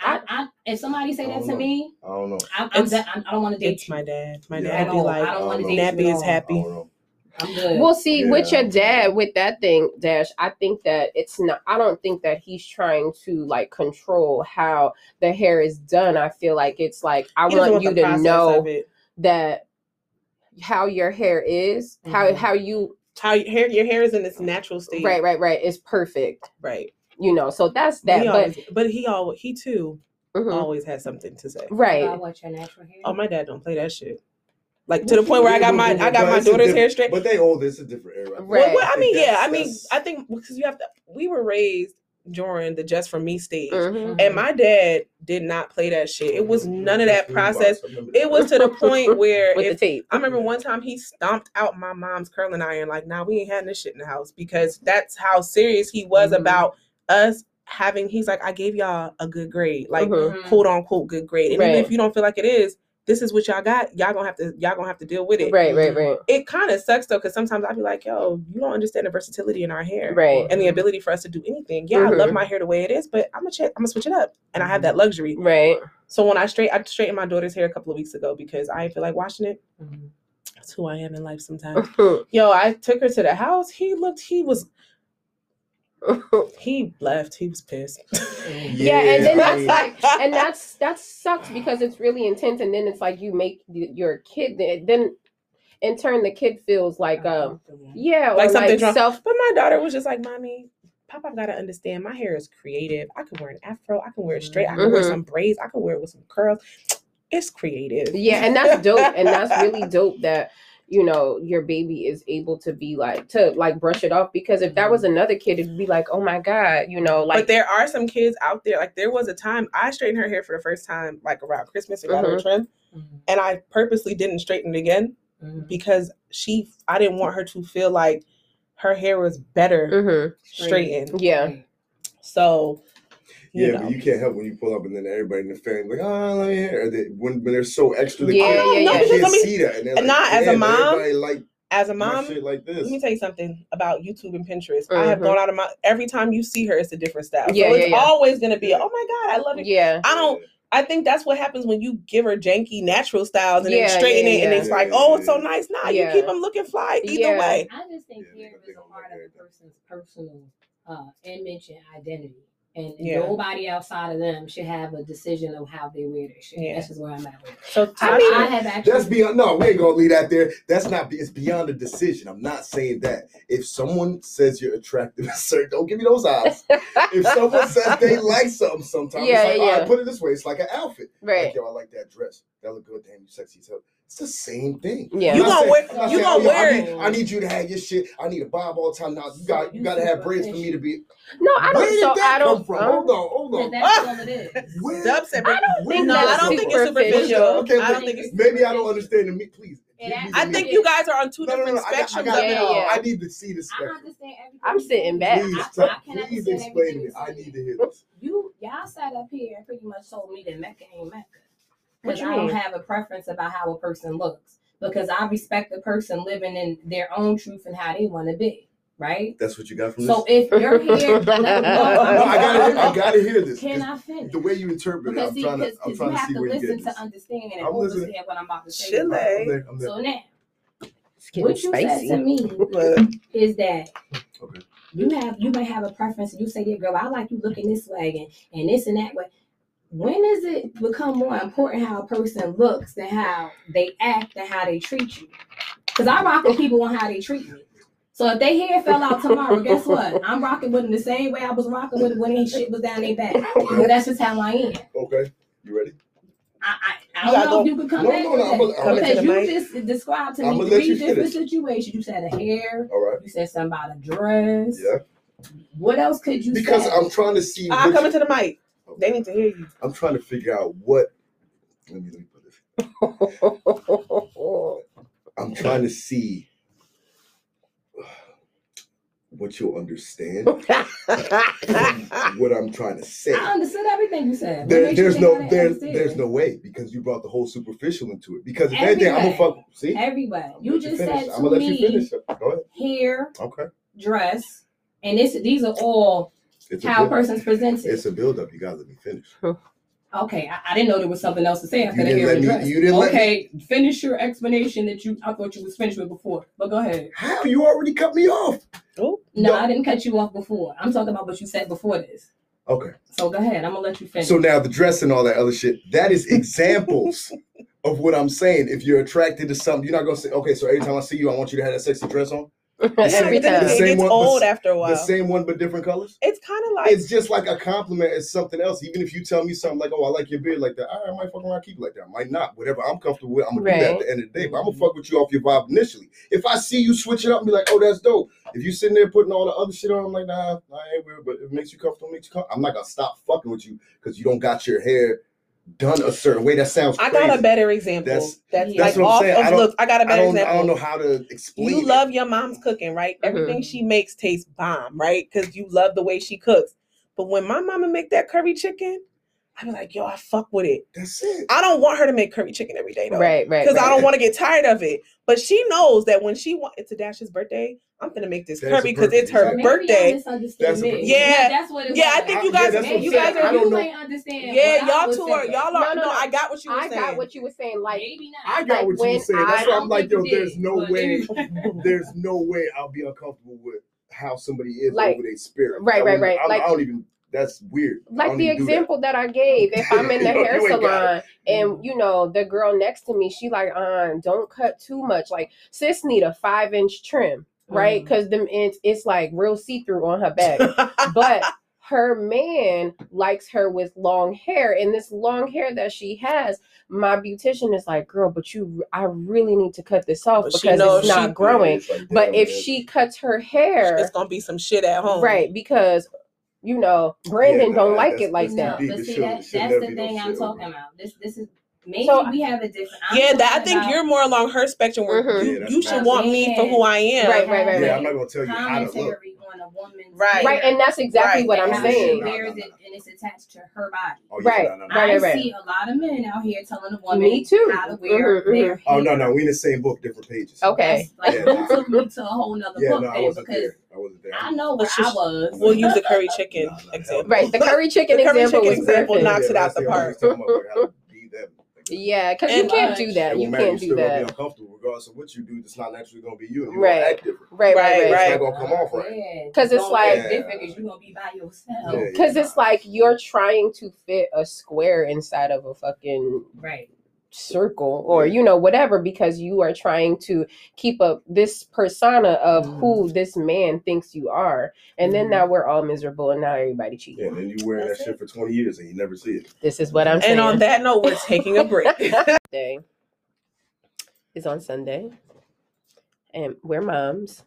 I, I, if somebody say that to
know.
me,
I don't know.
I'm, I'm,
It's-
that, I'm, I don't want to date
It's
you.
my dad. My
Yeah,
dad be like,
I don't wanna date you
Nappy is happy.
don't.
I'm good.
Well, see, with your dad, with that thing, Dash, I think that it's not. I don't think that he's trying to like control how the hair is done. I feel like it's like I
He doesn't
want you to know that how your hair is, how
Mhm.
how you
how your hair, your hair is in its natural state.
right, right, right It's perfect.
right.
You know, so that's that.
he
But
always, but he always, he too
mhm,
always has something to say.
right,
About what your natural hair.
Oh, my dad don't play that shit. Like to the point where I got my, I got my daughter's hair straight.
But they old. It's a different era.
Right.
Well, well, I mean, yeah, I mean, I think because you have to. We were raised during the just for me stage,
mhm.
and my dad did not play that shit. It was none of that process.
I remember that.
It was to the point where
with
if
the tape.
I remember one time he stomped out my mom's curling iron. Like, nah, we ain't having this shit in the house because that's how serious he was
Mhm.
about us having. He's like, I gave y'all a good grade, like
Mhm.
Mhm.
quote unquote good grade. And even if you don't feel like it is, this is what y'all got. Y'all gonna have to. Y'all gonna have to deal with it.
Right, right, right,
It kind of sucks though, because sometimes I'd be like, yo, you don't understand the versatility in our hair.
right,
And the ability for us to do anything. Yeah, I love
Mhm.
my hair the way it is, but I'm gonna check. I'm gonna switch it up, and I have that luxury.
right.
So when I straight, I straightened my daughter's hair a couple of weeks ago because I didn't feel like washing it.
Mhm.
That's who I am in life sometimes. Yo, I took her to the house. He looked, he was, he left. He was pissed.
Yeah, and then that's like, and that's that sucks because it's really intense, and then it's like you make your kid then, in turn, the kid feels like um yeah, or
Like something
like self
But my daughter was just like, Mommy, Papa gotta understand my hair is creative. I can wear an afro, I can wear it straight, I can wear
Mhm.
some braids, I can wear it with some curls. It's creative.
yeah, and that's dope, and that's really dope that you know your baby is able to be like to like brush it off because if that was another kid, it'd be like oh my god, you know, like
but
like
there are some kids out there. Like there was a time I straightened her hair for the first time, like around Christmas and got her a
Mhm.
trim,
Mhm.
and I purposely didn't straighten it again
Mhm.
because she, I didn't want her to feel like her hair was better
mhm,
straightened.
yeah,
So, you
Yeah,
know.
but you can't help when you pull up and then everybody in the family like, oh, let me hear. They, when, when they're so extra, they
Yeah,
can't,
yeah,
they
yeah.
can't
Because let me-
see that. And they're like,
not as a mom,
like
as a mom,
like this.
Let me tell you something about YouTube and Pinterest. I have
Mhm.
gone out of my every time you see her, it's a different style.
Yeah,
so
yeah,
it's
yeah.
always gonna be, oh my god, I love it.
yeah,
I don't. I think that's what happens when you give her janky natural styles and
Yeah,
then straighten
yeah,
it, and
yeah.
it's like,
Yeah,
oh,
yeah,
it's so nice. Nah,
Yeah.
you keep them looking fly either
Yeah.
way.
I just think
Yeah,
hair is a part of a person's personal uh, image and identity. And
Yeah.
nobody outside of them should have a decision of how they wear their shit.
Yeah.
That's just where I'm at with it.
So
I mean,
I have actually.
That's beyond. No, we ain't gonna leave that there. That's not. It's beyond the decision. I'm not saying that. If someone says you're attractive, sir, don't give me those eyes. If someone says they like something, sometimes
Yeah,
it's like,
yeah,
all right, put it this way. It's like an outfit.
right,
Like, yo, I like that dress. That look good. Damn, you sexy as hell. It's the same thing.
yeah,
You
I'm not
gonna
saying-
wear-
I'm
you
saying,
gonna
oh,
wear
I
it.
need, I need you to have your shit. I need a bob all the time. Now you got you
you
got to have braids for me to be.
no, I don't.
Where did
So
that
I don't.
come from?
um,
hold on, hold
But
on.
that's all it is.
Where-
Dub said,
I don't think
no,
that
I
that's
don't
come
think it's superficial.
Okay,
I don't think it's.
maybe I don't understand the me. Please.
It
give me
I think you guys are on two
No, no,
different
no, I got, I
spectrums
got
of
it
it
Yeah,
all.
yeah.
I need to see the
I
spectrum.
understand everything.
I'm sitting back.
Please,
I, I
please explain
everything
it. I need to hear this.
You y'all sat up here and pretty much told me that Mecca ain't Mecca.
What
Because
you
I don't
mean?
have a preference about how a person looks. Because I respect the person living in their own truth and how they want to be. Right?
That's what you got from
So
this.
if you're here, let, no,
no, I gotta, I gotta hear this.
Can I finish?
The way you interpret it, I'm
see,
trying to,
because
I'm
you
trying to
have
see
to
where you
listen
get this.
to understand and
I'm listening.
understand what I'm about to say.
Chile.
I'm there, I'm there.
So now, what you
spicy.
said to me is that
Okay.
you have you may have a preference and you say, "Yeah, girl, I like you looking this way and, and this and that way." When does it become more important how a person looks than how they act and how they treat you? Because I rock with people on how they treat me. So if they hair fell out tomorrow, guess what? I'm rocking with them the same way I was rocking with it when they shit was down their back. Because that's just how I am.
Okay, you ready?
I, I, I don't
gotta
know if you can come
No,
back
no, no,
that.
a- I'm
Come
because you
mic.
just described to
I'ma
me
let
three
you
different situations. You said a hair,
All right.
you said something about a dress.
Yeah.
What else could you
Because
say?
I'm trying to see.
I'm
which-
coming to the mic. They need to hear you.
I'm trying to figure out what. Let me let me put this. I'm trying to see what you'll understand. what I'm trying to say.
I understood everything you said.
There,
makes you
there's
think
no
I
there's there's no way because you brought the whole superficial into it. Because if anything, I'm gonna fuck. See,
everybody,
I'm
You
gonna let
just
finish.
said
I'm
to
gonna let you
me
finish. Go ahead.
hair,
Okay,
dress, and this these are all
it's
how a
build,
person's presented.
it's a build up. You gotta let me finish.
Okay, I, I didn't know there was something else to say after
You
the
didn't
hair
let
and
me-
dress.
you didn't let me-
okay, finish your explanation that you I thought you was finished with before. But go ahead.
How you already cut me off?
Oh,
No,
No.
I didn't cut you off before. I'm talking about what you said before this.
Okay.
So go ahead. I'm gonna let you finish.
So now the dress and all that other shit, that is examples of what I'm saying. If you're attracted to something, you're not gonna say, okay, so every time I see you, I want you to have that sexy dress on.
Every
But
The
time.
it gets
one-
old
the-
after a while.
The same one but different colors.
It's kind of like
It's just like a compliment It's something else. Even if you tell me something like, "Oh, I like your beard like that," I, I might fuck around, keep it like that. I might not. Whatever I'm comfortable with, I'm gonna do that at the end of the day. But I'm gonna fuck with you off your vibe initially. If I see you switch it up and be like, "Oh, that's dope," if you sitting there putting all the other shit on, I'm like, "Nah, I ain't weird." But if it makes you comfortable, makes you comfortable. I'm not gonna stop fucking with you because you don't got your hair done a certain way. That sounds.
I got a better example.
That's-
That's,
that's
like
what I'm
off
saying.
Of
don't-
look. I got a better
don't.
example.
I don't know how to explain.
You
it.
love your mom's cooking, right? Mm-hmm. Everything she makes tastes bomb, right? Because you love the way she cooks. But when my mama make that curry chicken, I be like, yo, I fuck with it.
That's it.
I don't want her to make curry chicken every day though.
Right, right.
Because I don't want to get tired of it. But she knows that when she want it's a Dash's birthday, I'm gonna make this curry because it's her
maybe
birthday.
y'all
That's a-
me.
Yeah.
that's what it
Yeah, I think you guys,
yeah,
you guys
saying.
are,
I don't
you
know.
ain't understand.
yeah, y'all
was
two are, y'all are.
No,
No,
no, no.
I got what you were
I
saying.
got what you were saying. Like,
Maybe not.
I got
Like
what you were saying.
I-
That's why
I
I'm like, yo,
you
there's no
but-
way, there's no way I'll be uncomfortable with how somebody is
Like-
over their spirit.
Right, right, right.
I,
Like-
I don't even. That's weird.
Like the
even do that.
example that. I gave. If I'm in the hair
ain't got it.
salon and you know the girl next to me, she like, uh, don't cut too much. Like sis need a five inch trim, right? Because them it's it's like real see through on her back. but her man likes her with long hair and this long hair that she has my beautician is like girl but you i really need to cut this off
But
because it's not growing
like,
but if
man.
she cuts her hair
it's gonna be some shit at home.
right because you know brandon
Yeah,
don't like it like
no,
that
deep.
but see that, that's the thing I'm talking about. This this is maybe
So-
we have a different. I'm
Yeah, that I think
about
you're more along her spectrum where
Mhm.
you,
Yeah,
you should want me for who I am.
Right, right, right,
Yeah,
right.
I'm not gonna tell you how to look.
Commentary on a woman's
Right.
right and that's exactly
Right.
what
and
i'm
how she
saying
Nah,
wears
nah,
it
nah.
and it's attached to her body.
Oh, yeah,
Right,
nah, nah, nah.
right,
I
right.
see a lot of men out here telling a woman
Me too.
how to wear
Mhm,
their
Oh no,
hair.
no, we in the same book, different pages.
okay
That's, like,
Yeah,
you
nah.
took me to a whole nother
Yeah,
book
no, I wasn't
because
there. I wasn't there.
I know where
Let's
I
just-
was.
We'll use the curry chicken
Nah, nah,
example.
right the curry chicken
The curry
example
chicken example
perfect
knocks it out the park.
Yeah because you can't do that you
won't matter,
can't
you
do
still gonna
that
be uncomfortable regardless of what you do. It's not naturally gonna be you. and You
Right.
gonna act different.
right right
Right,
right,
right.
It's not gonna come off right.
Yeah,
'Cause it's
don't
like-
act different because you're gonna be by yourself.
Yeah, yeah.
Because it's like you're trying to fit a square inside of a fucking
Right.
Circle or, you know, whatever, because you are trying to keep up this persona of
Mm.
who this man thinks you are. And then
Mhm.
now we're all miserable and now everybody cheating.
Yeah, and then you wearing that
That's
shit for 20 years and you never see it.
This is what I'm saying.
And on that note, we're taking a break.
day is on Sunday. And we're moms.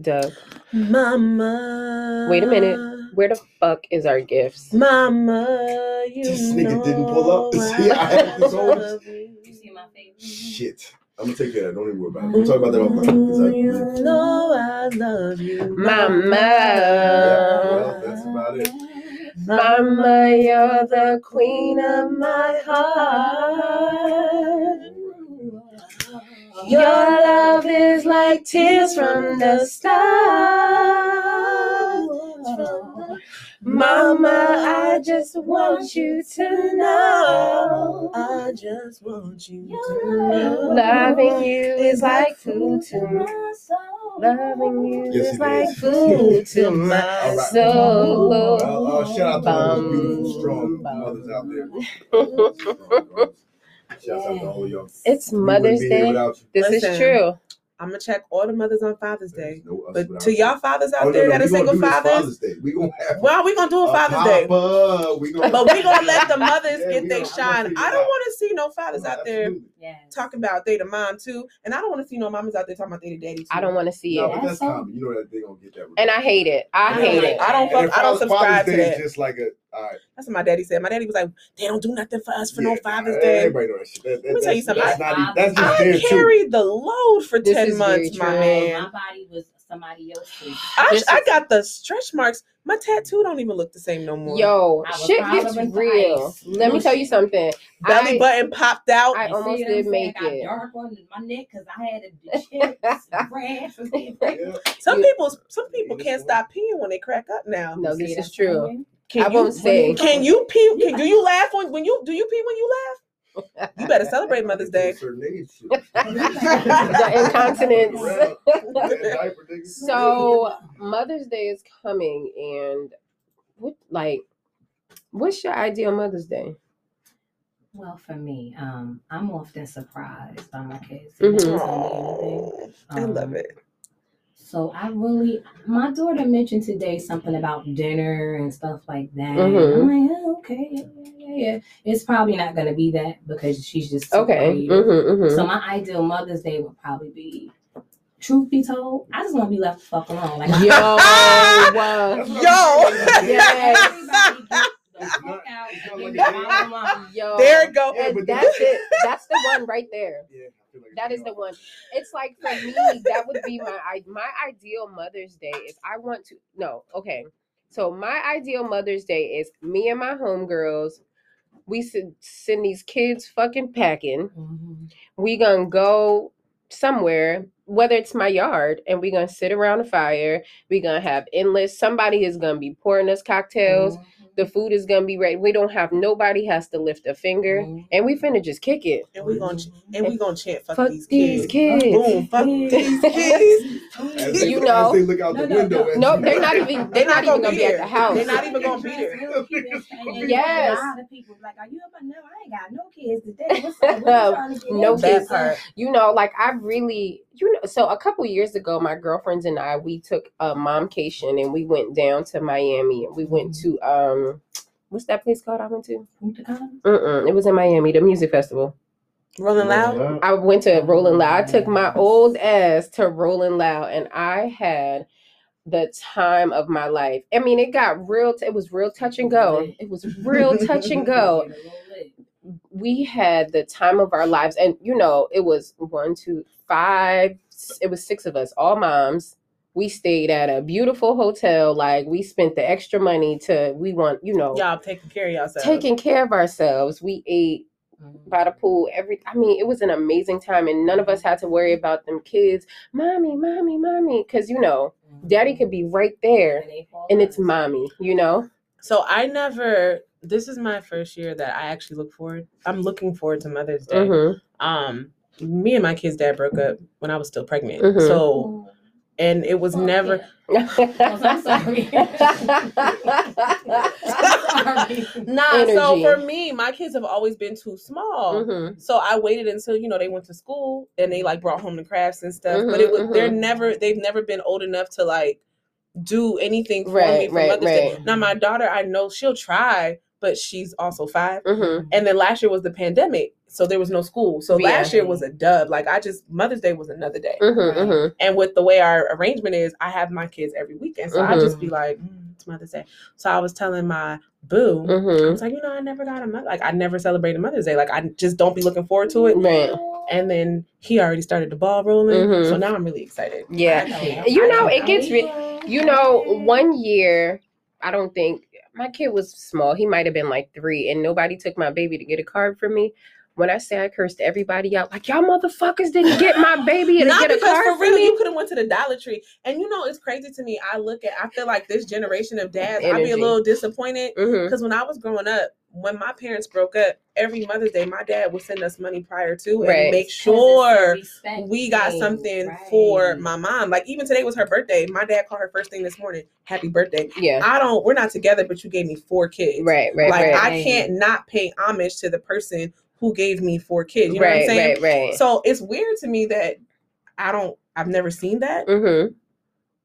Doug,
Mama.
Wait a minute. where the fuck is our gifts?
Mama, you
This nigga didn't pull up. See, I had this whole- Shit. I'm gonna take care of that. Don't even worry about it. We'll talk about that offline. Exactly.
Mm, you know I love you,
Mama.
Yeah, well, that's about it.
Mama, you're the queen of my heart. Your love is like tears from the stars. Mama, I just want you to know.
I just want you to know.
Loving you is like food to my soul. Loving you
Yes,
is
it
like
is.
food to my
All right.
soul.
Uh, uh, shout out to all those beautiful, strong mothers out there. Shout out to all of y'all.
It's
We
Mother's
wouldn't be here
Day.
without you.
This is
Listen,
true.
I'm gonna check all the mothers on Father's Day.
No us
But to
you.
y'all fathers out
Oh,
there
no,
that are
we gonna
single
do
fathers,
Father's Day. We gonna have
well, we gonna do a
a
Father's Day.
Papa. We gonna,
But we gonna let the mothers
Yeah,
get
we
their
gonna- I'm gonna
shine. I don't want to see no fathers
No,
out there
absolutely.
Yes.
talking about they the mom too, and I don't want to see no mamas out there talking about they the daddy too.
I don't want to see
No,
it.
but
That's
that's common. You know that they gonna get that.
And I hate it. I
I
hate it.
I don't fuck. I don't subscribe
Day
to
is
that.
Just like a, all right.
That's what my daddy said. My daddy was like, "They don't do nothing for us for no Father's
nah,
Day."
Everybody know that shit. That, that,
Let me tell you something.
That's, not, that's just
I
there too.
carried the load for
This
ten months, my man.
My body was somebody else's.
I,
This
I got the stretch marks. My tattoo don't even look the same no more.
Yo, shit gets
of it for
real.
ice.
Let me tell you something.
belly
I-
button popped out.
I
You see
almost did
saying?
make
I got
it.
dark on my neck because I had the chips, rash was
Yeah.
some people, some people can't stop peeing when they crack up now.
No, this
what
is
I'm
true.
Saying?
Can
I
you,
won't say.
Can you pee? Can, do you laugh when when you do you pee when you laugh? You better celebrate Mother's Day.
Certain age, shit.
The incontinence.
Around. Yeah, diaper niggas.
So Mother's Day is coming, and what like, what's your ideal Mother's Day?
Well, for me, um, I'm often surprised by my kids. They never
Mhm.
tell me anything.
I love
Um,
it.
So I really, my daughter mentioned today something about dinner and stuff like that.
Mhm.
I'm like, oh, okay, yeah, yeah, yeah, yeah. It's probably not gonna be that because she's just too
Okay. Mm-hmm, mm-hmm.
So my ideal Mother's Day would probably be, truth be told, I just want to be left the fuck alone. Like
Yo, uh,
Yo.
Yes.
the
It's
fuck
not-
out
it's
and
not
leave
like
me
a
alone.
yo,
There it go.
And that's it. That's the one right there.
Yeah, I feel like
That is the one. It's like for me, that would be my my ideal Mother's Day. Is I want to no okay. So my ideal Mother's Day is me and my homegirls. We should send these kids fucking packing.
Mhm.
We gonna go somewhere, whether it's my yard, and we gonna sit around a fire. We gonna have endless. Somebody is gonna be pouring us cocktails.
Mhm.
The food is gonna be ready. We don't have nobody has to lift a finger,
Mhm.
and we finna just kick it.
And we gonna and we gonna chant fuck,
Fuck
these
these
kids.
kids.
Boom, fuck these kids.
They,
You know.
they look out
No,
the
no,
window.
no.
at
Nope, they're not even. They're not even gonna be at the house.
They're not even gonna be there.
Real cute. And then
Yes.
A lot of people like, are you up? No, I ain't got no kids today. What's up? What you trying to get
No kids. you know, like I really, you know, so a couple years ago, my girlfriends and I, we took a momcation and we went down to Miami and we went to um, what's that place called? I went to. Mm-mm, it was in Miami, the music festival.
Rolling loud.
I went to Rolling Loud. I took my old ass to Rolling Loud, and I had the time of my life. I mean, it got real. It was real touch and go. It was real touch and go. we had the time of our lives and you know it was one two five it was six of us all moms we stayed at a beautiful hotel like we spent the extra money to we want you know
Y'all taking care of yourselves.
taking care of ourselves we ate
Mm-hmm.
by the pool every i mean it was an amazing time and none of us had to worry about them kids mommy mommy mommy because you know daddy could be right there and it's mommy you know
So I never. This is my first year that I actually look forward. I'm looking forward to Mother's Day.
Mhm.
Um, me and my kid's dad broke up when I was still pregnant.
Mhm.
So and it was never.
I'm sorry. sorry.
Nah. So for me, my kids have always been too small.
Mhm.
So I waited until you know they went to school and they like brought home the crafts and stuff. but
Mhm,
it was they're
mhm.
never they've never been old enough to like do anything for me for
right,
Mother's Day. Now my daughter, I know she'll try, but she's also five.
Mhm.
And then last year was the pandemic, so there was no school. So
Yeah.
last year was a dub. Like I just Mother's Day was another day.
Mhm, mhm.
And with the way our arrangement is, I have my kids every weekend, so I
Mhm.
just be like, mm, it's Mother's Day. So I was telling my boo, I
Mhm.
was like, you know, I never got a mother, like I never celebrated Mother's Day. Like I just don't be looking forward to it.
Right.
And then he already started the ball rolling,
Mhm.
so now I'm really excited.
Yeah.
I can't-
You
I
know, it gets re- You know, one year, I don't think my kid was small. He might have been like three, and nobody took my baby to get a card for me. When I say I cursed everybody out, like y'all motherfuckers didn't get my baby
and
get a
because
card
for
for
real,
me.
you could have went to the Dollar Tree, and you know it's crazy to me. I look at, I feel like this generation of dads, I'd be a little disappointed
mm-hmm.
because when I was growing up, when my parents broke up, every Mother's Day, my dad would send us money prior to and make sure we got something for my mom. Like even today was her birthday. My dad called her first thing this morning. Happy birthday.
Yeah.
I don't. We're not together, but you gave me four kids.
Right. Right.
like
right.
I can't not pay homage to the person who gave me four kids. You know
right.
what I'm saying?
Right. Right.
So it's weird to me that I don't. I've never seen that.
mm-hmm.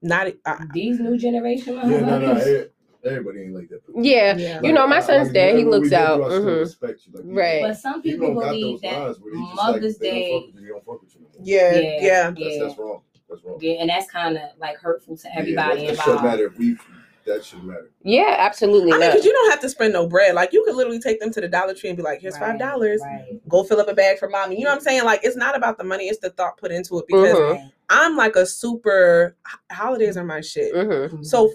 Not. I,
These new generation
Yeah, no, no.
motherfuckers.
Everybody ain't like that.
Yeah.
yeah.
You know, my son's
I-
dad, he looks out.
through, I still
Mhm.
respect you. Like, you
Right.
But some
People
people
don't got
believe that
lines where they
Mother's
like, they
Day.
don't fuck with you. They don't fuck with you.
Yeah.
Yeah.
Yeah.
That's,
Yeah.
that's wrong. That's wrong.
Yeah, and that's kind of like hurtful to
Yeah,
everybody
that, that shouldn't
involved.
matter if we. That shouldn't matter.
Yeah. Absolutely
I mean, because you don't have to spend no bread. Like you could literally take them to the Dollar Tree and be like, "Here's five dollars.
Right.
Go fill up a bag for mommy." You know what I'm saying? Like it's not about the money; it's the thought put into it. Because
Mhm.
I'm like a super holidays are my shit.
Mhm.
So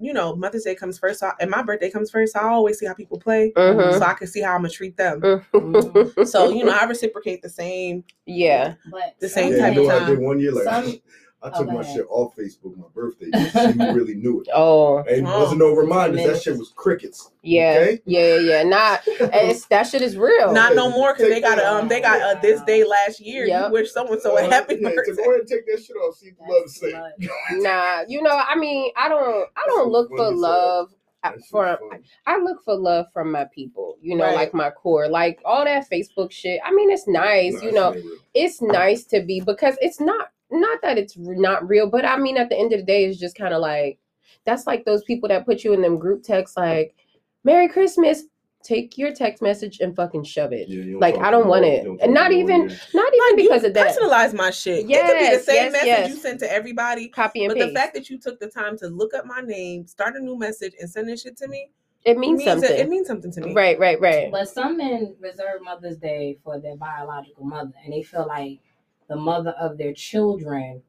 you know, Mother's Day comes first, so and my birthday comes first. So I always see how people play,
Mhm.
so I can see how I'm gonna treat them.
Mhm.
So you know, I reciprocate the same.
yeah.
But
The same
yeah,
type
you
of
know, I
time.
did one year like
Some-
I
Oh,
took
go
my
ahead.
shit off Facebook my birthday just to really knew it.
Oh,
And
Oh.
wasn't no reminders. That shit was crickets.
yeah,
Okay?
yeah, yeah. Not it's that shit is real.
Not no more because they got
that
um they got uh, this day last year.
Yep.
You wish someone so a
Uh,
happy
yeah,
birthday.
go ahead and take that shit off. See if you love say.
Nah, you know, I mean, I don't, I don't look for love
That shit
from. I look for love from my people. You know,
Right.
like my core, like all that Facebook shit. I mean, it's nice.
Nah,
you know,
shit ain't real.
it's nice to be because it's not not that it's not real, but I mean, at the end of the day, it's just kind of like that's like those people that put you in them group texts, like "Merry Christmas." Take your text message and fucking shove it.
Yeah,
Like, I don't want
them
it.
don't
And not
to them all
even-
year.
Not even
Like,
because of that.
personalize my shit. it could be the same
yes,
message
yes.
you sent to everybody.
Copy and
But
paste.
the fact that you took the time to look up my name, start a new message, and send this shit to me,
it
it
means
means
something.
It, it means something to me.
right, right, right.
But some men reserve Mother's Day for their biological mother, and they feel like the mother of their children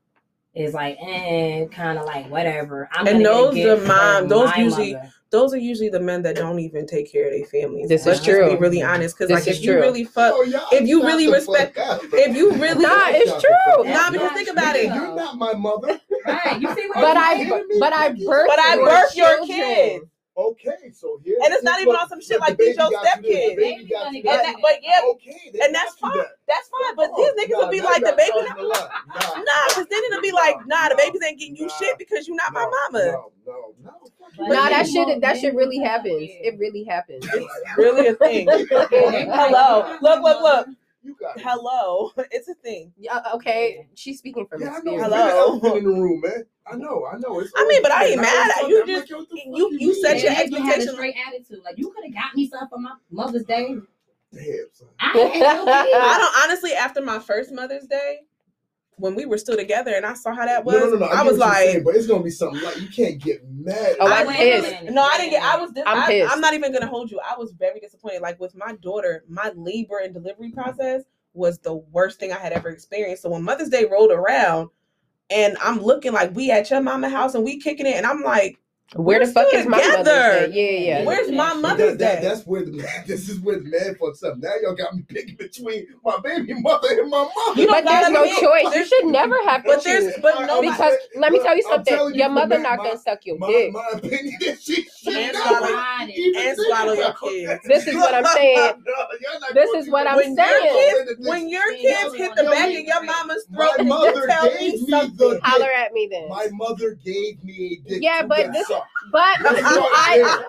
is like, eh, kind of like whatever. I'm
And those
get
are mom- those usually-
mother.
Those are usually the men that don't even take care of their families.
This
Let's
is
just
true.
Be really honest, because
This
like
is
if you
true.
really fuck,
Oh,
if you really respect- if you really,
Nah, it's true.
fuck
nah,
up.
because think about it.
You're not my mother.
Right? You see what
But
I'm
I,
saying?
kidding me?
but I
But
birthed,
But I
your
birthed your
children.
kids.
Okay, so here.
And it's not even on some shit like these your stepkids.
Baby got you
And
that.
that- but yeah,
Okay,
and that's fine.
that.
that's fine. But
Oh,
these niggas
nah,
will be
now
like,
you
the baby
talking
not.
a lot. Nah,
Nah, because then it'll be
nah,
like, nah, the
nah,
babies ain't getting you
nah,
shit because you're not my mama.
No, no, no.
But
Nah, that
men
shit, that
men
shit really
won't
happens. It really happens.
It's really a thing.
They be like,
Hello. Look, look, look.
You got it.
Hello. It's a thing.
Yeah, okay, she's speaking from
Yeah, I know.
experience.
Hello.
Hello.
Elephant in the room, man. I know. I know. It's
I mean, but I ain't mad at you. Just-
like, what the
you- you set your
expectations. be having a straight attitude. Like you could have got me something for my Mother's Day.
Damn, son.
I had no kids.
I don't honestly. After my first Mother's Day, when we were still together, and I saw how that was,
No, no, no, no.
I,
get
was like,
saying, but it's gonna be something like you can't get mad.
Oh,
I
I'm
went-
pissed.
No, I didn't get. I was. Dis-
I'm
I,
pissed.
I'm not even gonna hold you. I was very disappointed. Like with my daughter, my labor and delivery process was the worst thing I had ever experienced. So when Mother's Day rolled around, and I'm looking like we at your mama house and we kicking it, and I'm like,
Where
We're
the fuck
still
is my Mother's. Day? Yeah, yeah.
where's my
But
Mother's
that, that,
Day?
that's where the man, this is where the man fucks up. Now y'all got me picking between my baby mother and my mother.
You
But there's no
pick.
choice. You should never have to
But there's,
choose.
but no,
Because let me tell you something.
you
Your mother
back,
not
my-
gonna suck your
my,
dick.
my opinion is she should
And swallow-
even
and swallow your kids.
This is what I'm saying.
No, y'all not
This is what. I'm saying.
when your kids hit the back of your
great.
mama's throat,
mother
tell me
me
something.
Holler at me then.
My mother gave me a dick.
Yeah, but this-
sucked.
But I.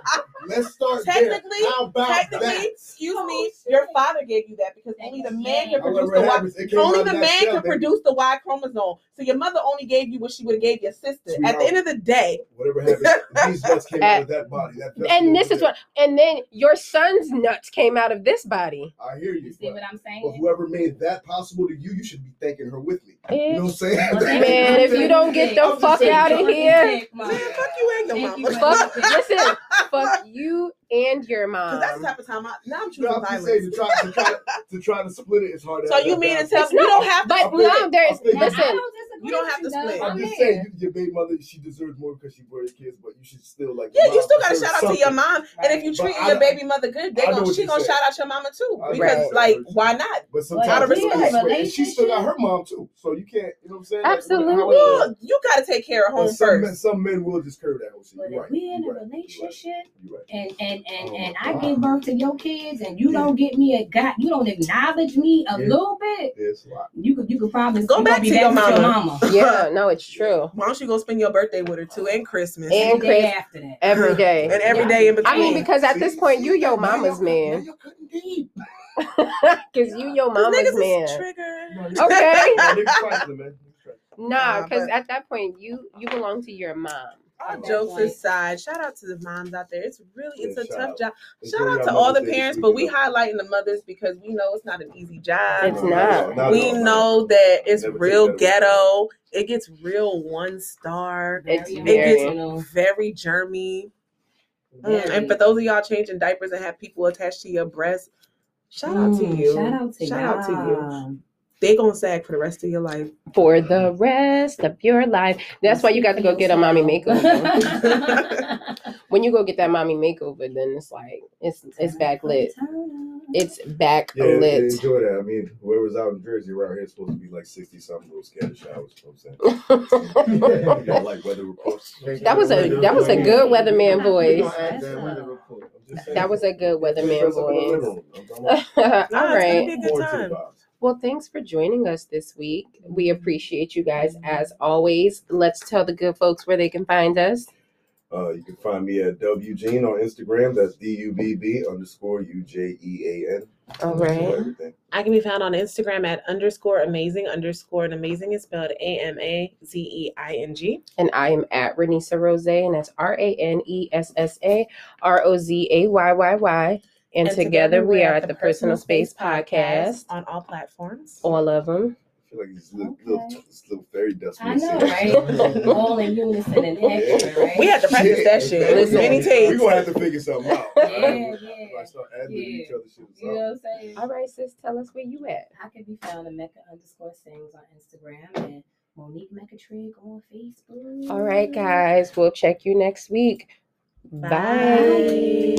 Let's start there.
Technically,
How about
Technically,
that?
excuse me, oh, your father gave you that because only the man can produce the
it
Y.
happens, it came
Only the man can
baby.
produce the Y chromosome. So your mother only gave you what she would have gave your sister. At the end of the day,
Whatever happened, these nuts came out of that body. That
and this
over
is what, and then your son's nuts came out of this body.
I hear you.
You see
but-
what I'm saying?
But whoever made that possible to you, you should be thanking her with me. You know what I'm saying?
Well, thank
Man,
you.
if you don't get the
I'm
fuck out of here,
man, fuck you and your
Thank
mama.
fuck, listen, fuck you and your
Because that's the type of time I now I'm
You
choosing
know, I'm saying,
violence.
to try, to, try, to try to split it is hard.
So you mean to tell
It's
me you don't have to
but
split
no,
it?
there's
I'm thinking-
Now,
listen.
Don't disagree
You don't have to
though.
split.
I'm
I'm
just saying, you, your baby mother, she deserves more because she bore your kids, but you should still like.
Yeah, you still gotta shout out to your
something.
mom. And if you treat your baby mother good, they
I
gonna
what
she gonna
saying.
shout out your mama too. Because
know.
like, why not?
But sometimes
Out of
it's
respect.
and she still got her mom too, so you can't. You know what I'm saying?
Absolutely.
however-
Well, you gotta take care of home
some men,
first.
some men will just curve that whole shit.
But
You're
if
right.
we in a relationship and and and
Oh
and I
God.
give birth to your kids and you don't get me a god, you don't acknowledge me a little bit,
Yeah, a lot.
you could you could probably
Go back
gonna
your
back with.
Yeah, no, it's true.
Why don't you go spend your birthday with her too and Christmas?
And
Every day
Chris-
after that.
Every day.
and every
Yeah.
day in between.
I mean, because at
See,
this point, you
see,
your mama's man.
you're cutting deep.
Because you your mama's man.
is triggered.
No, you-
Okay.
No, niggas trifling, man. Niggas trifling.
Nah,
Nah,
because at that point, you you belong to your mom.
All jokes
point.
aside, shout out to the moms out there. It's really it's
Yeah,
a tough
out.
job.
Enjoy
Shout out to all the parents, but we
weekend.
highlighting the mothers because we know it's not an easy job.
It's
No,
not.
no,
we
at all.
know that it's
Never
real ghetto. It gets real one star,
It's
Very
very-
emotional.
very germy. Mm, And for those of y'all changing diapers and have people attached to your breast, shout out to
Mm,
you.
Shout out to
Shout
y'all.
out to you. They gonna sag for the rest of your life.
For the rest of your life. That's why you got to go get a mommy makeover. when you go get that mommy makeover, then it's like it's it's back lit. It's back
Yeah, yeah,
lit.
enjoy that. I mean, whoever's out in Jersey around here supposed to be like 60 something little scattered showers. You know what I'm saying? you don't like weather reports.
That was a that was a good weatherman
We
voice.
that weather report.
I'm just saying.
That was a good weatherman
Dress up in the living
voice.
room. I'm talking about
All
Nah, it's gonna
right.
Be a good
more to the
time.
vibes.
Well, thanks for joining us this week. We appreciate you guys as always. Let's tell the good folks where they can find us.
Uh, you can find me at WGene on Instagram. That's D U B B underscore U J E A N.
All
That's
right.
I can be found on Instagram at underscore amazing underscore and amazing is spelled A M A Z E I N G.
And I am at Ranessa Rose, and that's R A N E S S A R O Z A Y Y Y. And, together, we are at the Personal Space Podcast.
on all platforms.
All of them.
I feel like these little, little,
Okay.
this little fairy dust.
I
we
know, right? All in unison and excellent, right?
We had to practice that shit.
Listen.
Many
We're gonna have to figure something out.
Yeah,
right?
yeah.
Like start adding each other shit.
You know what I'm saying?
All right, sis, tell us where you at.
I can be found at Mecca underscore sings on Instagram and Monique Mecatrig on Facebook.
All right, guys, we'll check you next week. Bye.
Bye.